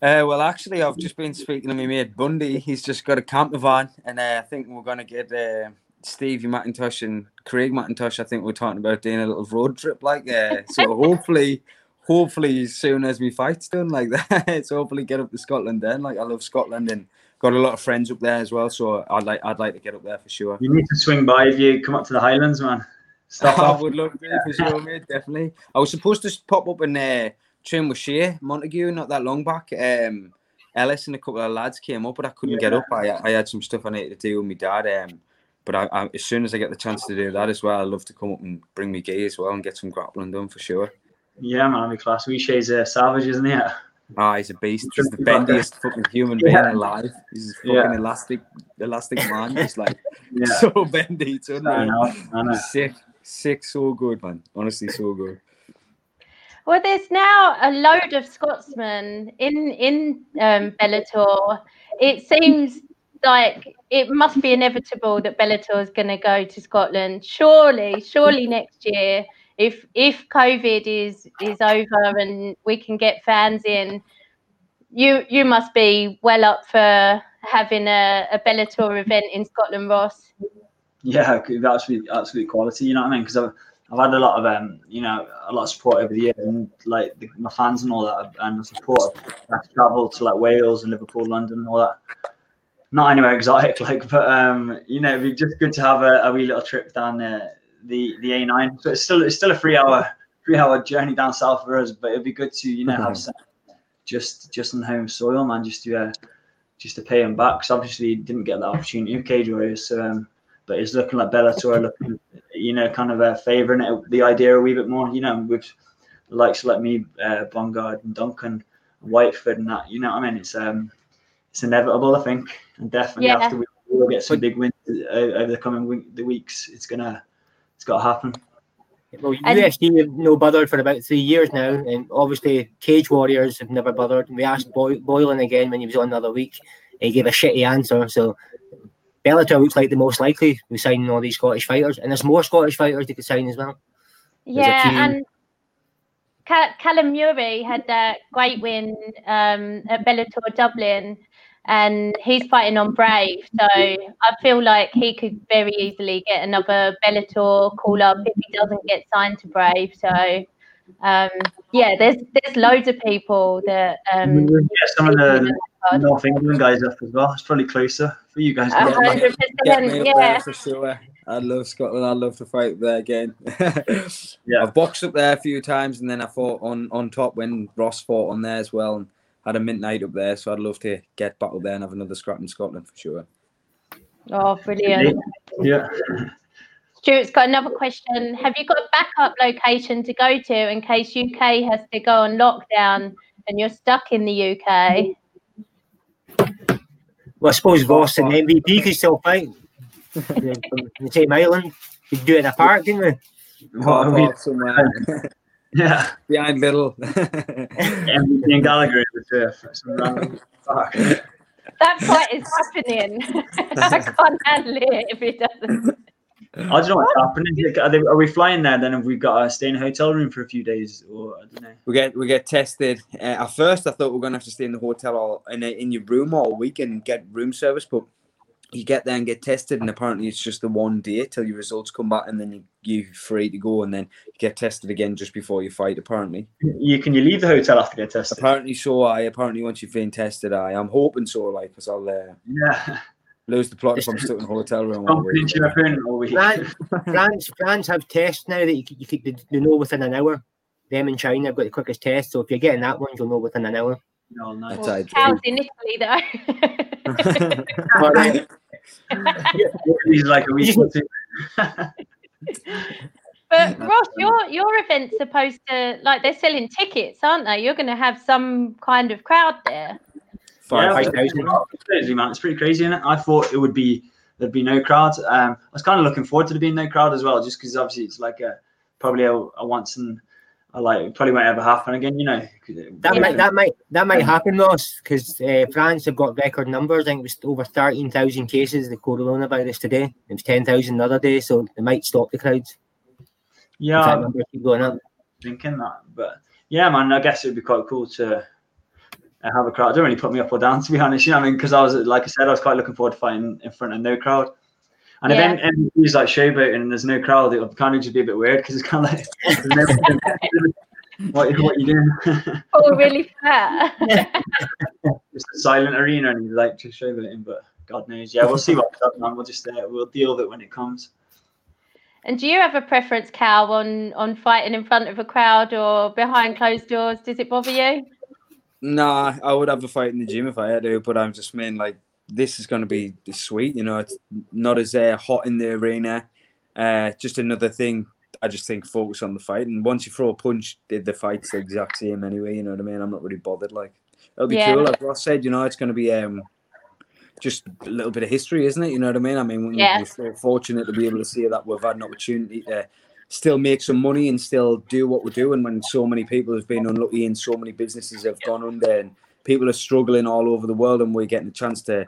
Uh, well, actually, I've just been speaking to my mate Bundy. He's just got a camper van, and uh, I think we're going to get uh, Stevie McIntosh and Craig McIntosh. I think we're talking about doing a little road trip, like uh, so. hopefully, hopefully, as soon as we fight's done, like that, so hopefully get up to Scotland then. Like I love Scotland and got a lot of friends up there as well. So I'd like, I'd like to get up there for sure. You need to swing by if you come up to the Highlands, man. Stop I off. would love to for sure, mate. Definitely. I was supposed to pop up and uh, train with Shea Montague not that long back. Um, Ellis and a couple of lads came up, but I couldn't get up. I, I had some stuff I needed to do with my dad. Um, but I, I, as soon as I get the chance to do that as well, I'd love to come up and bring me gi as well and get some grappling done for sure. Yeah, man, be class. We Shay's a savage, isn't he? Ah, he's a beast. He's the bendiest fucking human being Yeah. alive. He's a fucking Yeah. elastic, elastic man. He's like Yeah. so bendy. It's I unreal. know. I know. Sick, sick, so good, man. Honestly, so good. Well, there's now a load of Scotsmen in in um, Bellator. It seems like it must be inevitable that Bellator is going to go to Scotland. Surely, surely next year, if if COVID is is over and we can get fans in, you you must be well up for having a, a Bellator event in Scotland, Ross. yeah, absolutely, absolute quality. You know what I mean? Because I've, I've had a lot of um, you know, a lot of support over the years, and like the, my fans and all that, and the support. I've traveled to like Wales and Liverpool, London, and all that. Not anywhere exotic, like, but um, you know, it'd be just good to have a, a wee little trip down the the the A9. So it's still it's still a three hour three hour journey down south for us, but it'd be good to you know have some, just just on home soil, man, just to uh, just to pay him back. Because obviously he didn't get that opportunity with Cage Warriors, so um, but it's looking like Bellator looking, you know, kind of uh, favouring it, the idea a wee bit more, you know, with likes like me, uh, Bungard and Duncan, Whiteford and that, you know what I mean? It's um, it's inevitable, I think, and definitely Yeah. after we will get some big wins uh, over the coming week, the weeks, it's gonna, it's got to happen. Well, And- USD have no bothered for about three years now, and obviously Cage Warriors have never bothered. We asked Boy- Boylan again when he was on the other week. He gave a shitty answer. So Bellator looks like the most likely with signing all these Scottish fighters, and there's more Scottish fighters they could sign as well. Yeah, and Callum Murray had that great win um, at Bellator Dublin, and he's fighting on Brave. So I feel like he could very easily get another Bellator call up if he doesn't get signed to Brave. So um, yeah, there's there's loads of people that. Um, yeah, some of the North England guys up as well. It's probably closer for you guys. A Yeah, Get me percent, up yeah. for sure. I love Scotland. I'd love to fight there again. Yeah. I've boxed up there a few times, and then I fought on on top when Ross fought on there as well, and had a mint night up there. So I'd love to get back up there and have another scrap in Scotland for sure. Oh, brilliant. Yeah. Stuart's got another question. Have you got a backup location to go to in case UK has to go on lockdown and you're stuck in the UK? Well, I suppose Ross and MVP could still fight. The same island. You could do it in a park, didn't we? What, we- Park somewhere Yeah. behind Little. MVP and Gallagher in the turf. Some random- fuck. That fight is happening. I can't handle it if it doesn't. I don't know what's happening. Are, they, are we flying there? Then have we got to stay in a hotel room for a few days, or I don't know. we get we get tested. Uh, at first, I thought we are gonna have to stay in the hotel all in a, in your room all week and get room service, but you get there and get tested, and apparently it's just the one day till your results come back, and then you you free to go, and then you get tested again just before you fight. Apparently, You can you leave the hotel after get tested? apparently so. I apparently once you've been tested, I I'm hoping so. Like, because I'll uh, Yeah. lose the plot if I'm stuck in a hotel room. all Bumping week. your all week. France, France, France have tests now that you could, you could they know within an hour. Them in China have got the quickest test, so if you're getting that one, you'll know within an hour. No, no. Well. Cows in Italy, though. But, uh, He's like a week or two. but Ross, your your event's supposed to like they're selling tickets, aren't they? You're going to have some kind of crowd there. Yeah, it's thousand. crazy, man. It's pretty crazy, is it? I thought it would be there'd be no crowd. Um, I was kind of looking forward to there being no crowd as well, just because obviously it's like a probably a, a once and a like it probably won't ever happen again. You know, that might that might that might happen, Ross, because uh, France have got record numbers. I think it was over thirteen thousand cases of the coronavirus today. It was ten thousand the other day, so they might stop the crowds. yeah, that I'm number keep going up. thinking that, but yeah, man, I guess it would be quite cool to uh, have a crowd. It don't really put me up or down, to be honest. You know, I mean, because I was like I said, I was quite looking forward to fighting in front of no crowd. And Yeah. if then he's like showboating and there's no crowd, it would kind of just be a bit weird because it's kind of like there's what, what you doing? Oh, really fat. just a silent arena and he's like just showboating, but God knows. Yeah, we'll see what's up, man. We'll just uh, we'll deal with it when it comes. and do you have a preference, Cal, on on fighting in front of a crowd or behind closed doors? Does it bother you? Nah, I would have a fight in the gym if I had to, but I'm just mean like this is going to be sweet. You know, it's not as uh, hot in the arena. Uh, just another thing. I just think focus on the fight, and once you throw a punch, the, the fight's the exact same anyway. You know what I mean? I'm not really bothered. Like it'll be Yeah. cool. Like Ross said, you know, it's going to be um just a little bit of history, isn't it? You know what I mean? I mean, Yeah. we're so fortunate to be able to see that we've had an opportunity to still make some money and still do what we're doing when so many people have been unlucky and so many businesses have gone under and people are struggling all over the world and we're getting a chance to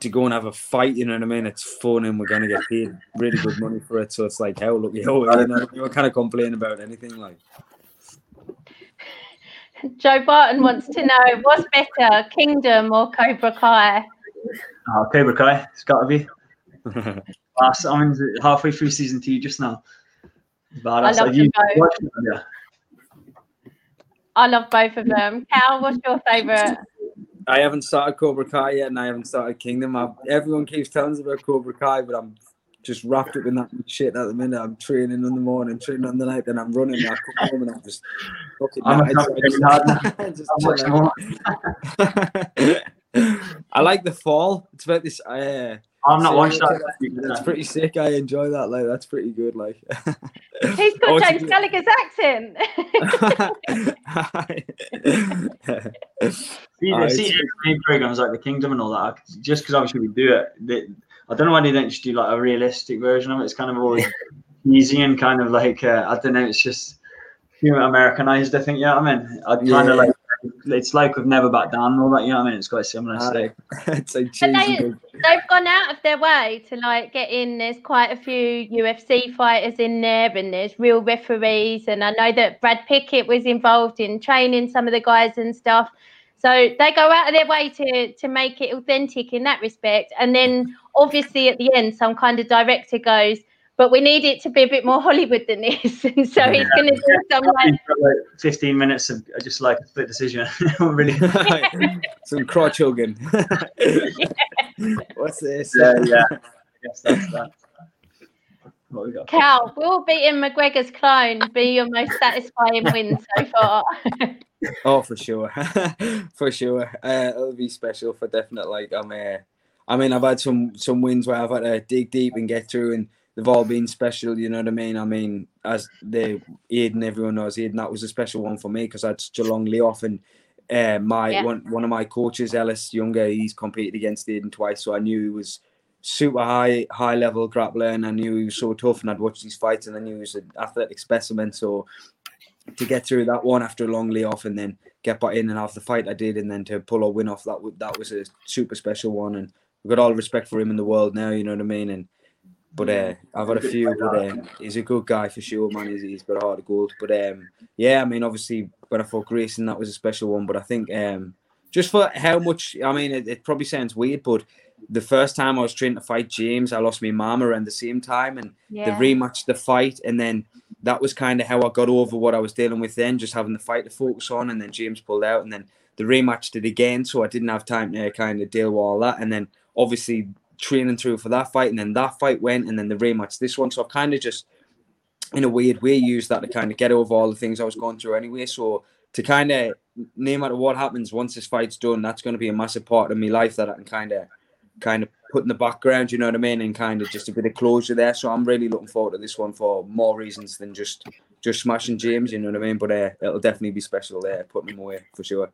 to go and have a fight, you know what I mean? It's fun and we're gonna get paid really good money for it. So it's like hell look, yo, you know, you can't complain about anything like Joe Barton wants to know what's better, Kingdom or Cobra Kai? Oh, Cobra Kai, it's got to be. class. I'm halfway through season two just now. Badass. I love you both. Yeah. I love both of them. Cal, what's your favorite? I haven't started Cobra Kai yet, and I haven't started Kingdom. I've, everyone keeps telling us about Cobra Kai, but I'm just wrapped up in that shit at the minute. I'm training in the morning, training on the night, then I'm running. I come home and I'm just fucking I'm I like the fall. It's about this. Uh, I'm not watching that. It's pretty sick. I enjoy that. Like that's pretty good. Like he's got oh, James Gallagher's accent. see, the, see programs like the Kingdom and all that. Just because obviously we do it, they, I don't know why they don't just do like a realistic version of it. It's kind of always easy and kind of like uh, I don't know. It's just Americanized. I think. Yeah, you know I mean, I kind yeah. of like it's like we've never back down and all that. You know what I mean? It's quite similar. So. it's like they, they've gone out of their way to like get in. There's quite a few UFC fighters in there, and there's real referees. And I know that Brad Pickett was involved in training some of the guys and stuff. So they go out of their way to to make it authentic in that respect. And then obviously at the end, some kind of director goes, but we need it to be a bit more Hollywood than this. so he's going to do some like, like 15 minutes of just like a split decision. really, some crotch hugging. What's this? Yeah, yeah. Yes, that's that. we got? Cal, will beating McGregor's clone be your most satisfying win so far? oh, for sure, for sure. Uh, it'll be special for definite. Like I'm, uh, I mean, I've had some some wins where I've had to dig deep and get through and they've all been special. You know what I mean? I mean, as the Aiden, everyone knows Aiden, that was a special one for me because I had such a long layoff and uh, my yeah. one one of my coaches, Ellis Younger, he's competed against Aiden twice, so I knew he was super high high level grappler, and I knew he was so tough, and I'd watched his fights, and I knew he was an athletic specimen. So to get through that one after a long layoff, and then get back in and have the fight I did, and then to pull a win off that that was a super special one, and I've got all respect for him in the world now. You know what I mean? And but uh, I've had a few, but uh, he's a good guy for sure, man. He's, he's got a heart of gold. But um, yeah, I mean, obviously, when I fought Grayson, that was a special one. But I think um, just for how much, I mean, it, it, probably sounds weird, but the first time I was training to fight James, I lost my mom around the same time, and yeah. the rematch, the fight, and then that was kind of how I got over what I was dealing with then, just having the fight to focus on, and then James pulled out, and then the rematch did again, so I didn't have time to kind of deal with all that, and then obviously training through for that fight, and then that fight went, and then the rematch this one. So I've kind of just, in a weird way, used that to kind of get over all the things I was going through anyway. So to kind of, no matter what happens, once this fight's done, that's going to be a massive part of my life that I can kind of, kind of put in the background. You know what I mean? And kind of just a bit of closure there. So I'm really looking forward to this one for more reasons than just just smashing James. You know what I mean? But uh, it'll definitely be special there, putting him away for sure.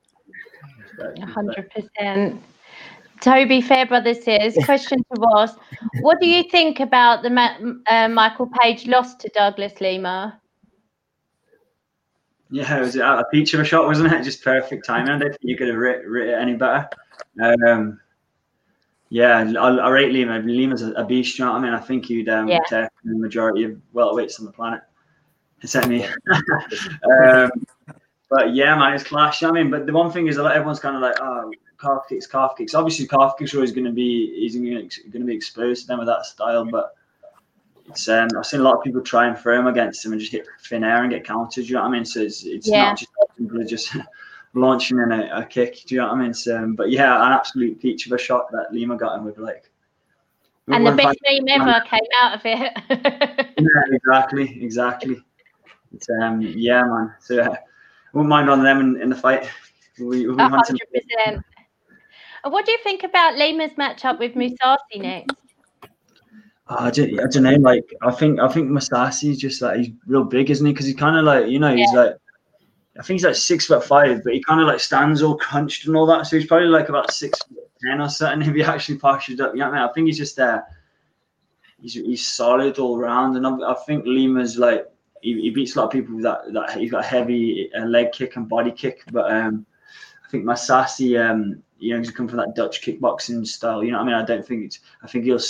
hundred percent. Toby Fairbrother says, question to Ross, what do you think about the uh, Michael Page loss to Douglas Lima? Yeah, it was a peach of a shot, wasn't it? Just perfect timing. I don't think you could have written writ it any better. Um, yeah, I, I, rate Lima. Lima's a, a beast, you know what I mean? I think he'd um, yeah. take the majority of welterweights on the planet. Certainly. um, but yeah, man, it's clash. I mean, but the one thing is, that everyone's kind of like, oh, calf kicks, calf kicks. Obviously, calf kicks are always going to be he's going to be exposed to them with that style. But it's um, I've seen a lot of people try and throw him against him and just hit thin air and get counted. you know what I mean? So it's it's yeah. not just simply just launching in a, a, kick. Do you know what I mean? So, um, but yeah, an absolute peach of a shot that Lima got him with like. And the best name ever came out of it. yeah, exactly, exactly. It's, um, yeah, man. So uh, I wouldn't mind on them in, in the fight. We, we 100%. What do you think about Lima's matchup with Mousasi next? Uh, I, don't, I don't know. Like, I think I think Mousasi is just like he's real big, isn't he? Because he's kind of like you know he's yeah. like I think he's like six foot five, but he kind of like stands all crunched and all that. So he's probably like about six foot ten or something if he actually pushes up. You know what I mean? I think he's just there. Uh, he's he's solid all around, and I, I think Lima's like he, he, beats a lot of people with that that he's got heavy uh, leg kick and body kick, but um, I think Mousasi um you know, he's come from that Dutch kickboxing style. You know, I mean, I don't think it's. I think he'll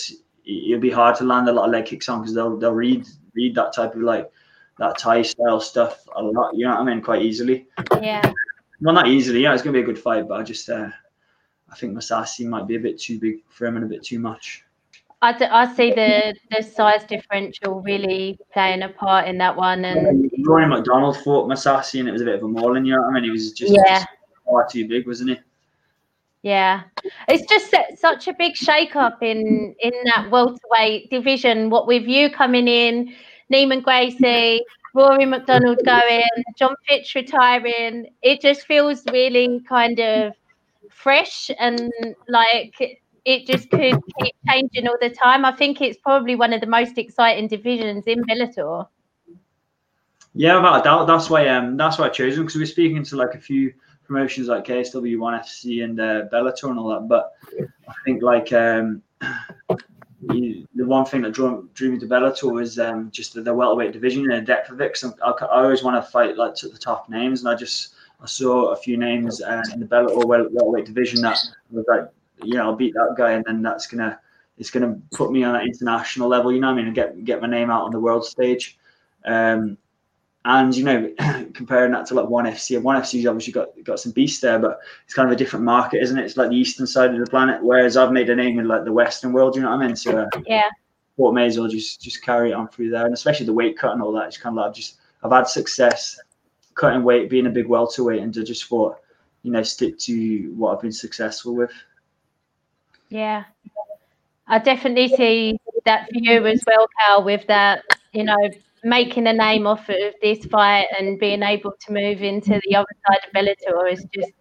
it'll be hard to land a lot of leg kicks on because they'll they'll read read that type of like that Thai style stuff a lot. You know what I mean? Quite easily. Yeah. Well, not easily. Yeah, it's gonna be a good fight, but I just uh, I think Mousasi might be a bit too big for him and a bit too much. I I see the the size differential really playing a part in that one, and Rory MacDonald fought Mousasi, and it was a bit of a mauling. You know what I mean? He was just, Yeah. just far too big, wasn't he? Yeah, it's just su- such a big shake up in in that welterweight division. What with you coming in, Neiman Gracie, Rory MacDonald going, Jon Fitch retiring, it just feels really kind of fresh and like it just could keep changing all the time. I think it's probably one of the most exciting divisions in Bellator. Yeah, without a doubt. That's why um that's why I chose him because we're speaking to like a few promotions like KSW, One FC, and uh, Bellator and all that. But I think like um you, the one thing that drew, drew me to Bellator was um just the, the welterweight division and the depth of it. Because I, I always want to fight like to the top names, and I just I saw a few names uh, in the Bellator welterweight division that was like, you know, I'll beat that guy, and then that's gonna it's gonna put me on an international level. You know I mean? And get get my name out on the world stage. Um, and you know, comparing that to like One FC, One FC's obviously got got some beasts there, but it's kind of a different market, isn't it? It's like the eastern side of the planet, whereas I've made a name in like the western world. You know what I mean? So uh, Yeah. thought may as well just just carry it on through there, and especially the weight cut and all that. It's kind of like I've just I've had success cutting weight, being a big welterweight, and I just thought, you know, stick to what I've been successful with. Yeah. I definitely see that for you as well, Cal, with that, you know, making a name off of this fight and being able to move into the other side of Bellator is just,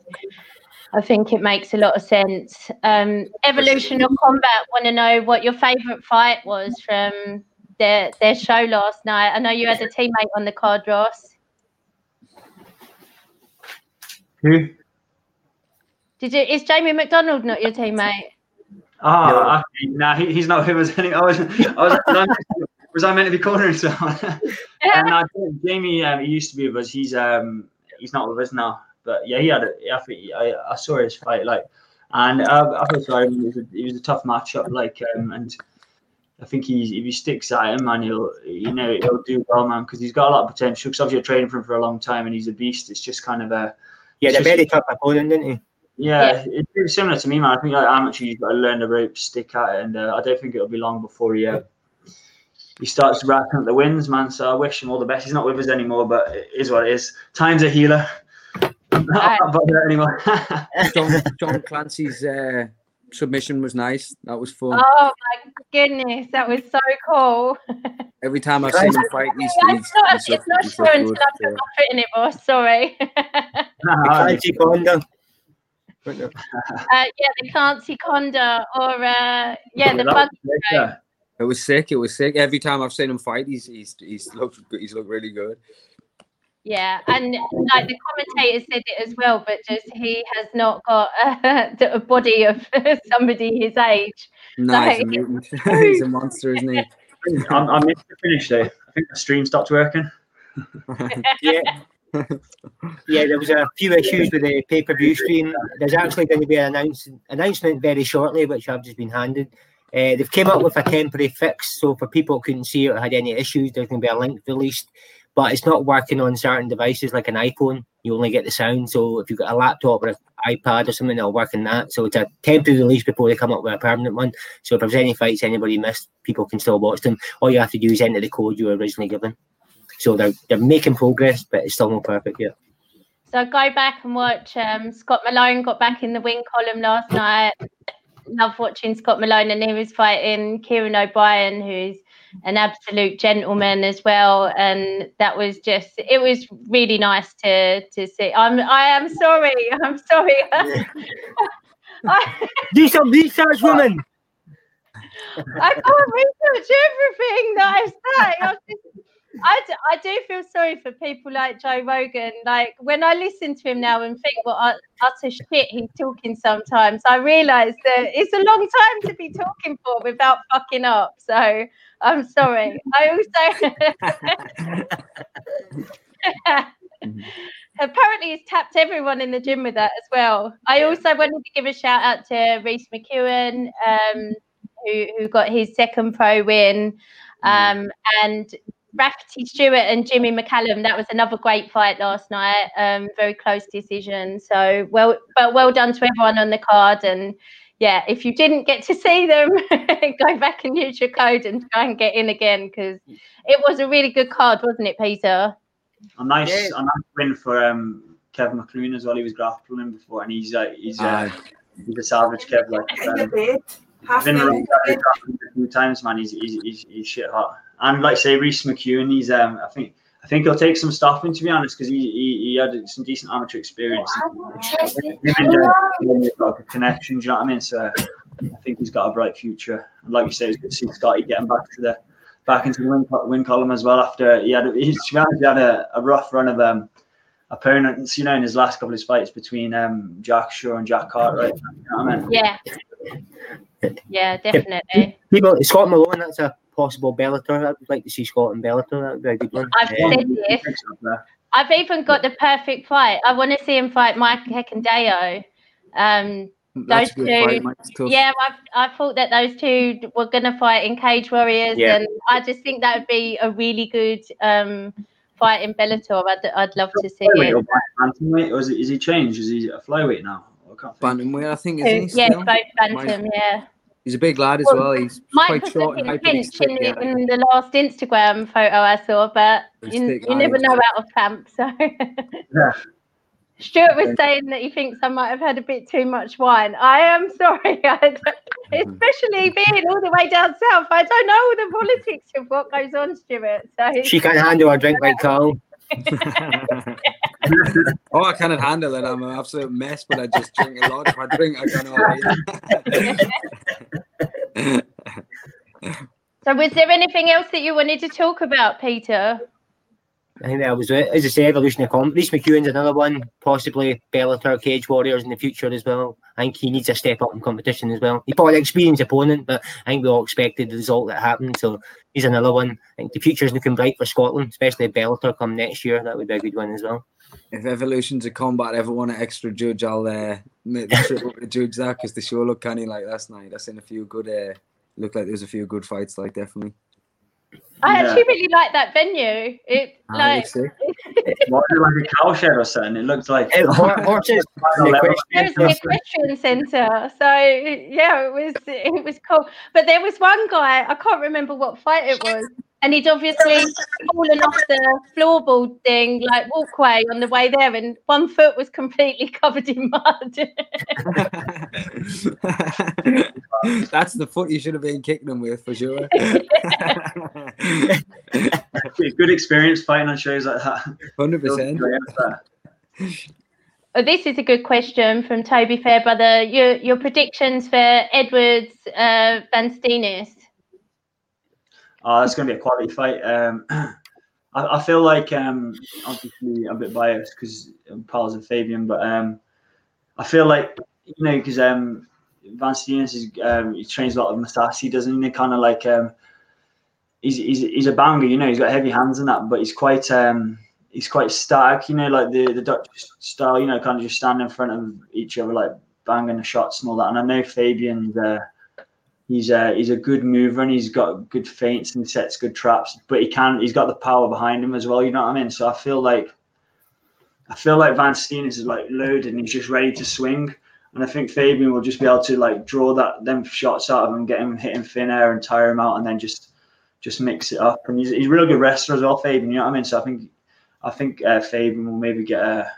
I think it makes a lot of sense. Um, Evolution of Combat want to know what your favourite fight was from their their show last night. I know you had a teammate on the card, Ross. Who? Did you? Is Jamie McDonald not your teammate? Oh, okay. nah, he, he's not with us anymore. I was, I was, was, I, meant to be cornering someone? and no, Jamie, um, he used to be with us. He's um, he's not with us now. But yeah, he had a. I think I, I saw his fight like, and uh, I feel sorry. It was, a, it was a tough matchup. Like, um, and I think he's if he sticks at him, man, he'll you know he'll do well, man, because he's got a lot of potential. Because obviously, I've trained for him for a long time, and he's a beast. It's just kind of a Yeah, It's they're just- very tough opponent, didn't he? yeah, it's similar to me, man. I think like, amateur, you've got to learn the ropes, stick at it, and uh, I don't think it'll be long before he uh, he starts racking up the wins, man. So I wish him all the best. He's not with us anymore, but it is what it is. Time's a healer. I'm not not bothered anymore. John, John Clancy's uh, submission was nice. That was fun. Oh my goodness, that was so cool. Every time I've seen him fight, he's, he's, it's not, he's it's looked- not he's sure until I put so. my foot in it, boss. Sorry. uh, Clancy Condor. yeah, the Clancy Conda or uh, yeah, the That bug. was. It was sick. It was sick. Every time I've seen him fight, he's he's he's looked he's looked really good. Yeah, and like the commentator said it as well, but just he has not got uh, a body of somebody his age. Nah, he's a mutant. he's a monster, isn't he? I'm, I missed the finish though. I think the stream stopped working. Yeah. Yeah, there was a few issues with the pay per view stream. There's actually going to be an announce- announcement very shortly, which I've just been handed. Uh, they've came up with a temporary fix, so for people who couldn't see it or had any issues, there's going to be a link released. But it's not working on certain devices like an iPhone. You only get the sound. So if you've got a laptop or an iPad or something, it'll work in that. So it's a temporary release before they come up with a permanent one. So if there's any fights anybody missed, people can still watch them. All you have to do is enter the code you were originally given. So they're they're making progress, but it's still not perfect yet. So go back and watch. Um, Scott Malone got back in the win column last night. Love watching Scott Malone, and he was fighting Kieran O'Brien, who's an absolute gentleman as well. And that was just, it was really nice to to see. I'm, I am sorry. I'm sorry. I, Do some research, woman. I can't research everything that I say. I, just, I, do feel sorry for people like Joe Rogan. Like when I listen to him now and think what ut- utter shit he's talking sometimes, I realise that it's a long time to be talking for without fucking up. So I'm sorry. I also. Apparently, he's tapped everyone in the gym with that as well. I also wanted to give a shout out to Reese McEwen, um, who, who got his second pro win, um, and Rafferty Stewart and Jimmy McCallum. That was another great fight last night. Um, very close decision. So well, but well done to everyone on the card. And yeah, if you didn't get to see them, go back and use your code and try and get in again because it was a really good card, wasn't it, Peter? A nice, Yeah. a nice win for um, Kevin McLoone as well. He was grappling him before, and he's uh, he's uh, he's a savage Kev. Like um, Half been around a few times, man. He's he's, he's, he's shit hot. And like say Reese McEwen, he's um, I think. I think he'll take some stopping to be honest, because he, he he had some decent amateur experience. Him and uh, got like a connection, do you know what I mean? So I think he's got a bright future. And like you say, it's good to see Scotty getting back to the back into the win, win column as well after he had he, to he had a, a rough run of um opponents, you know, in his last couple of fights between um Jack Shaw and Jack Cartwright. You know what I mean? Yeah. Yeah, definitely. People, Scott Malone, that's a possible Bellator. I'd like to see Scott in Bellator. That would be a good one. I've Um, said this. I've even got the perfect fight. I want to see him fight Mike Ekundayo. Um, That's a those good two- fight, mate. Yeah, I, I thought that those two were going to fight in Cage Warriors, Yeah. and I just think that would be a really good um, fight in Bellator. I'd, I'd love to see it. or bantamweight, or is, it, is he changed? Is he a flyweight now? I can't think. Bantamweight, I think, isn't he? Yeah, both bantam. Yeah, He's a big lad as Well, well. He's Mike quite was short and looking hyper pinched in, stick, yeah. in the last Instagram photo I saw, but He's you, thick, you never know thick. out of camp. So Yeah. Stuart was saying that he thinks I might have had a bit too much wine. I am sorry, I mm-hmm. especially being all the way down south. I don't know all the politics of what goes on, Stuart. So She can't handle a drink like Carl. oh, I cannot handle it. I'm an absolute mess, but I just drink a lot. If I drink, I can already. So, was there anything else that you wanted to talk about, Peter? I think that was it. As I say, evolution of comp. Reese McEwen's another one, possibly Bellator, Cage Warriors in the future as well. I think he needs a step up in competition as well. He probably an experienced opponent, but I think we all expected the result that happened. So he's another one. I think the future's looking bright for Scotland, especially if Bellator come next year. That would be a good one as well. If Evolution's a combat ever want an extra judge, I'll uh, make the trip up to judge that because the show looked canny like last night. That's seen a few good. Uh, looked like there was a few good fights, like definitely. I Yeah. actually really like that venue. It Ah, like looks sick. What, like a cow shed or something? It looked like hor- horses. Final the level. There's question- equestrian centre, so yeah, it was it was cool. But there was one guy I can't remember what fight it was, and he'd obviously fallen off the floorboard thing, like walkway on the way there, and one foot was completely covered in mud. That's the foot you should have been kicking him with for sure. good experience fighting on shows like that. Hundred percent. Oh, this is a good question from Toby Fairbrother. Your your predictions for Edwards uh, Van Steenis? Oh, it's going to be a quality fight. Um, I, I feel like um, obviously I'm a bit biased because I'm pals with Fabian, but um, I feel like you know because um, Van is um, he trains a lot of Mousasi, doesn't he? Kind of like um, he's, he's he's a banger, you know. He's got heavy hands and that, but he's quite um, he's quite static, you know, like the the Dutch style, you know, kind of just stand in front of each other, like banging the shots and all that. And I know Fabian's. Uh, He's a he's a good mover and he's got good feints and sets good traps, but he can he's got the power behind him as well. You know what I mean? So I feel like I feel like Van Steen is like loaded and he's just ready to swing. And I think Fabian will just be able to like draw that them shots out of him, get him hitting thin air and tire him out, and then just just mix it up. And he's, he's a real good wrestler as well, Fabian. You know what I mean? So I think I think uh, Fabian will maybe get a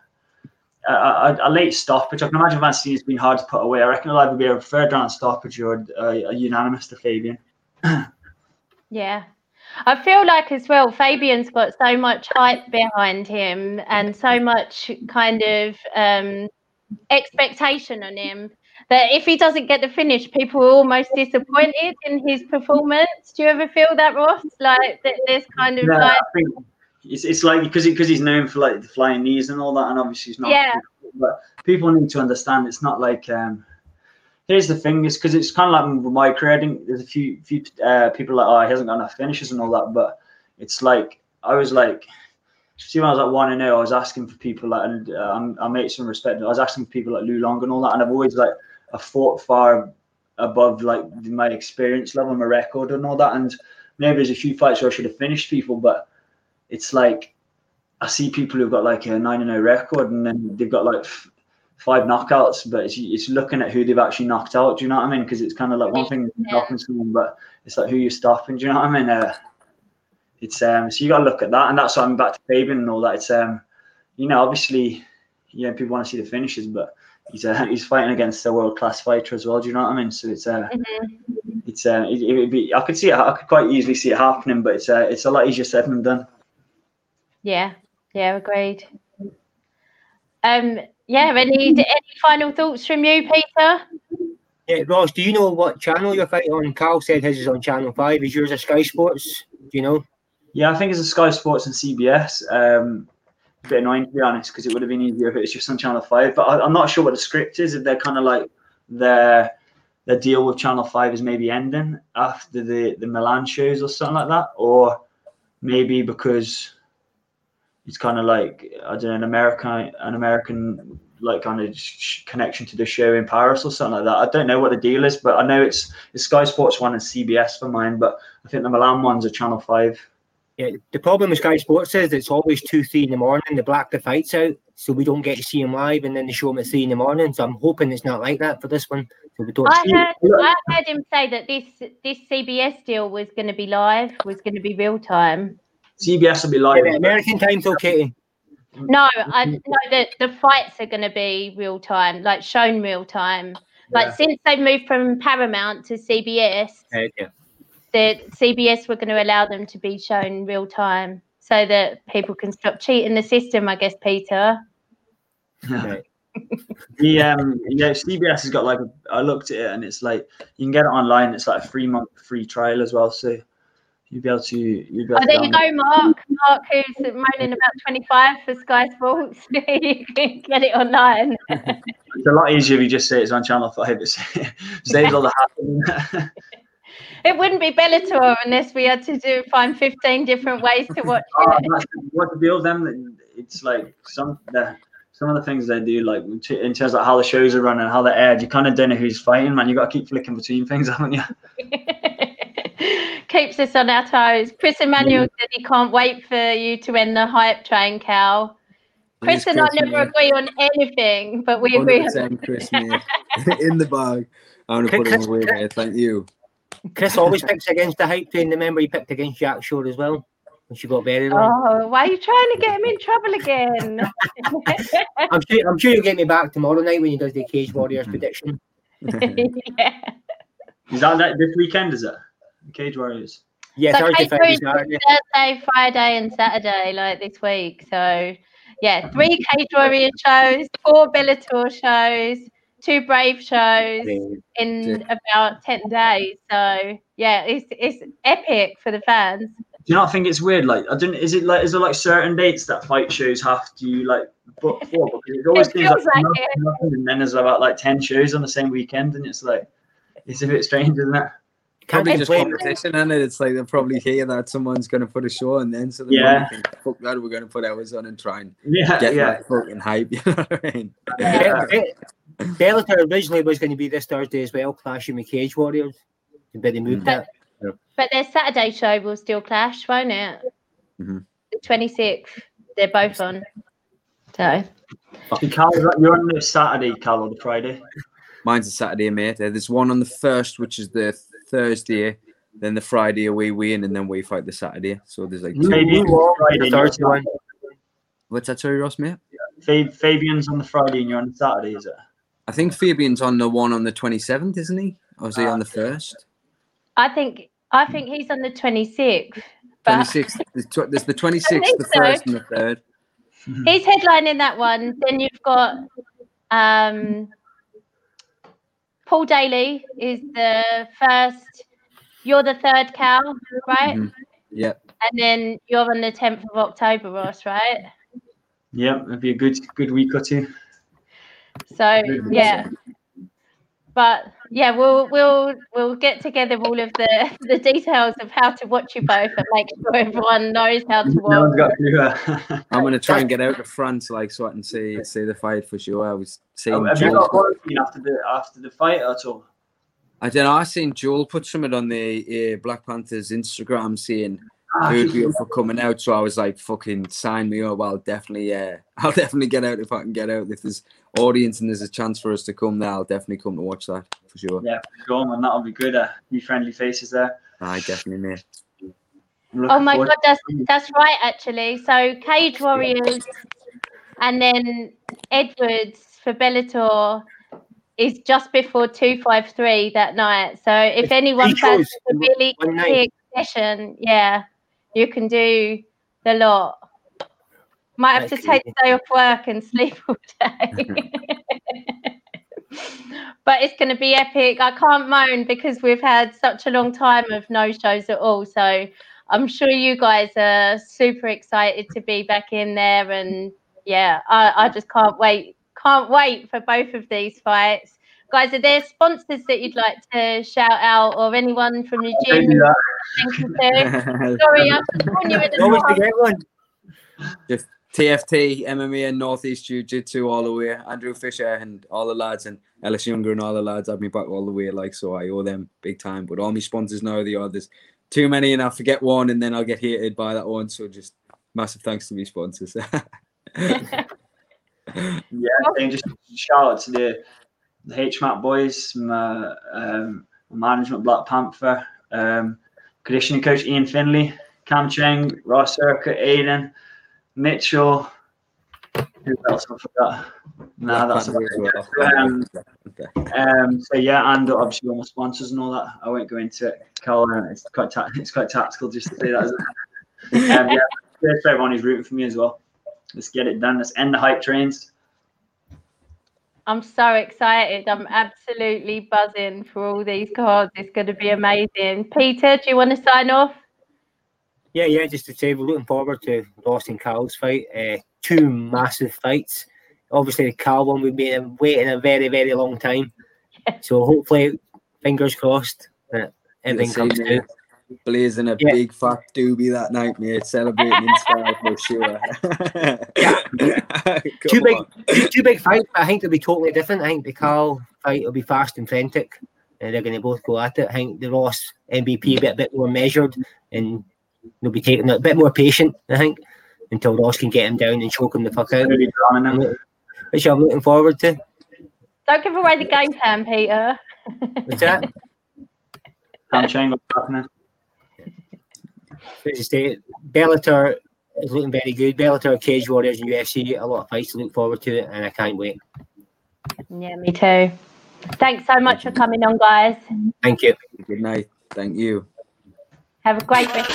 a, a, a late stoppage. I can imagine Van Steen's been hard to put away. I reckon it'll either be a third round stoppage or a, a unanimous to Fabian. Yeah. I feel like as well, Fabian's got so much hype behind him and so much kind of um, expectation on him that if he doesn't get the finish, people are almost disappointed in his performance. Do you ever feel that, Ross? Like that there's kind of Yeah, like, it's, it's like because because he's known for like the flying knees and all that, and obviously he's not. Yeah. But people need to understand it's not like. um Here's the thing: is because it's kind of like my career. I think there's a few few uh, people like, oh, he hasn't got enough finishes and all that. But it's like I was like, see, when I was like one and zero, I was asking for people like, and uh, I'm, I made some respect. I was asking for people like Lou Long and all that, and I've always like, I fought far above like my experience level, my record, and all that. And maybe there's a few fights where I should have finished people, but it's like I see people who've got like a nine and zero record, and then they've got like f- five knockouts, but it's, it's looking at who they've actually knocked out. Do you know what I mean? Because it's kind of like one thing Yeah. knocking someone, but it's like who you're stopping. Do you know what I mean? Uh, it's um, so you got to look at that, and that's why I'm back to Fabian and all that. It's um, you know, obviously, yeah, people want to see the finishes, but he's uh, he's fighting against a world class fighter as well. Do you know what I mean? So it's uh, Mhm. it's uh, it, it would be I could see it. I could quite easily see it happening, but it's uh, it's a lot easier said than done. Yeah, yeah, agreed. Um, yeah, any any final thoughts from you, Peter? Yeah, Ross, do you know what channel you're fighting on? Carl said his is on Channel 5. Is yours a Sky Sports? Do you know? Yeah, I think it's a Sky Sports and CBS. Um, a bit annoying to be honest, because it would have been easier if it was just on Channel Five. But I, I'm not sure what the script is. If they're kind of like their their deal with Channel Five is maybe ending after the the Milan shows or something like that, or maybe because it's kind of like I don't know an American an American like kind of connection to the show in Paris or something like that. I don't know what the deal is, but I know it's it's Sky Sports one and CBS for mine. But I think the Milan ones are Channel Five. Yeah, the problem with Sky Sports is it's always 2, 3 in the morning. They black the fights out, so we don't get to see them live, and then they show them at 3 in the morning. So I'm hoping it's not like that for this one. So we don't I see heard I heard him say that this this CBS deal was going to be live, was going to be real time. CBS will be live. but American time's okay. No, I know that the fights are going to be real time, like shown real time. Like Yeah. since they've moved from Paramount to CBS, Uh, yeah. that CBS were going to allow them to be shown real time so that people can stop cheating the system. I guess Peter. Right. The um yeah CBS has got like a, I looked at it and it's like you can get it online. It's like a three month free trial as well, so you'll be able to you'll be able Oh, to there you go, Mark. Mark, who's moaning about 25 for Sky Sports. you can get it online. It's a lot easier if you just say it's on Channel Five. It saves all the hassle. It wouldn't be Bellator unless we had to do find 15 different ways to watch Oh, it. what the deal with them? It's like some the some of the things they do, like in terms of how the shows are running, how they're aired. You kind of don't know who's fighting, man. You got to keep flicking between things, haven't you? Keeps us on our toes. Chris Emmanuel said he can't wait for you to end the hype train, Cal. Chris and I never mate. agree on anything, but we agree on 100% Chris, mate. In the bag. I'm going to put him away there. Thank you. Chris always picks against the hype train. Remember, he picked against Jack Shore as well And she got buried. on. Oh, why are you trying to get him in trouble again? I'm sure. I'm sure you'll get me back tomorrow night when he does the Cage Warriors mm-hmm. prediction. yeah. Is that, that this weekend? Is it Cage Warriors? Yeah, So Thursday, Cage Friday, Warriors Thursday, Friday, and Saturday, like this week. So, yeah, three Cage Warrior shows, four Bellator shows, two Brave shows in about ten days. So, yeah, it's it's epic for the fans. Do you not think it's weird? Like, I don't. Is it like? Is there like certain dates that fight shows have to like book for? Because it always It seems like, like nothing, it. nothing, and then there's about like ten shows on the same weekend, and it's like it's a bit strange, isn't it? Can't Probably just competition, and it? It's like they'll probably hear that someone's going to put a show on then. So they Yeah. probably think, fuck that, we're going to put ours on and try and Yeah, get yeah. that fucking hype. You know what I mean? yeah. Be- Be- Bellator originally was going to be this Thursday as well, clashing with Cage Warriors. But they moved that. But their Saturday show will still clash, won't it? Mhm. The twenty sixth. They're both on. So So Cal, you're on this Saturday, Cal, or the Friday. Mine's a Saturday, mate. There's one on the first, which is the Thursday. Then the Friday away win, and then we fight the Saturday. So there's like two. Maybe New Friday. Thursday one. What's that, sorry, Ross, mate? Fa- Fabian's on the Friday, and you're on the Saturday, is it? I think Fabian's on the one on the 27th, isn't he? Or is he Ah, on the first? I think I think he's on the twenty sixth. But 26th. There's, tw- there's the 26th, think the so. first, and the third. he's headlining that one. Then you've got um, Paul Daley is the first. You're the third cow, right? Mhm. Yep. And then you're on the tenth of October, Ross, right? Yeah, it'd be a good good week or two. So yeah, but yeah, we'll we'll we'll get together all of the the details of how to watch you both and make sure everyone knows how to No one's watch. got a clue. uh, I'm going to try and get out to France, like, so I can see see the fight for sure. I was seeing Have you got quarantine after the after the fight at all? I don't know. I seen Joel put something on the uh, Black Panthers Instagram saying Who'd be up for coming out. So I was like, fucking sign me up. I'll definitely, yeah, I'll definitely get out if I can get out. If there's audience and there's a chance for us to come there, I'll definitely come to watch that for sure. yeah, for sure, man. That'll be good. Uh, new friendly faces there. I definitely, mate. Oh my god, that's that's right actually. So Cage Warriors and then Edwards for Bellator is just before two five three that night. So if anyone three fancies a really one quick session, yeah, you can do the lot. Might have to That's take the day off work and sleep all day. but it's going to be epic. I can't moan because we've had such a long time of no shows at all. So I'm sure you guys are super excited to be back in there. And yeah, I, I just can't wait. Can't wait for both of these fights. Guys, are there sponsors that you'd like to shout out or anyone from the Don't gym? Uh, do that. Thank you to? Sorry, I just warned you in Always advance. forget one. TFT, MMA, and Northeast Jiu Jitsu all the way. Andrew Fisher and all the lads, and Ellis Younger and all the lads have me back all the way. Like, so I owe them big time. But all my sponsors know the others. Too many, and I forget one, and then I'll get hated by that one. So just massive thanks to me sponsors. Yeah, and just shout out to the the HMAT boys, my um, management Black Panther, um, conditioning coach Ian Finley, Cam Cheng, Ross Circuit, Aiden, Mitchell. Who else I forgot? Nah, that's about it. Um, um, so yeah, and obviously all my sponsors and all that. I won't go into it. Carl, uh, it's quite ta- it's quite tactical just to say that. Isn't it? um, yeah, everyone who's rooting for me as well. Let's get it done. Let's end the hype trains. I'm so excited. I'm absolutely buzzing for all these cards. It's going to be amazing. Peter, do you want to sign off? Yeah, yeah, just to say we're looking forward to Ross and Carl's fight. Uh, two massive fights. Obviously, the Carl one we've been waiting a very, very long time. So hopefully, fingers crossed that everything comes through. Blazing a Yeah. big fat doobie that night, mate. Celebrating in style for sure. Two Come big, on. two, two big fights, but I think they'll be totally different. I think the Carl fight will be fast and frantic, and they're going to both go at it. I think the Ross MVP will be a bit more measured, and they'll be taking it a bit more patient. I think until Ross can get him down and choke him the fuck out, Really drowning I'm them. look- which I'm looking forward to. Don't give away the game plan, Peter. What's that? Cam Cheng, what's happening? As I say, Bellator is looking very good. Bellator, Cage Warriors, and UFC, a lot of fights to look forward to, it, and I can't wait. Yeah, me too. Thanks so much for coming on, guys. Thank you. Good night. Thank you. Have a great rest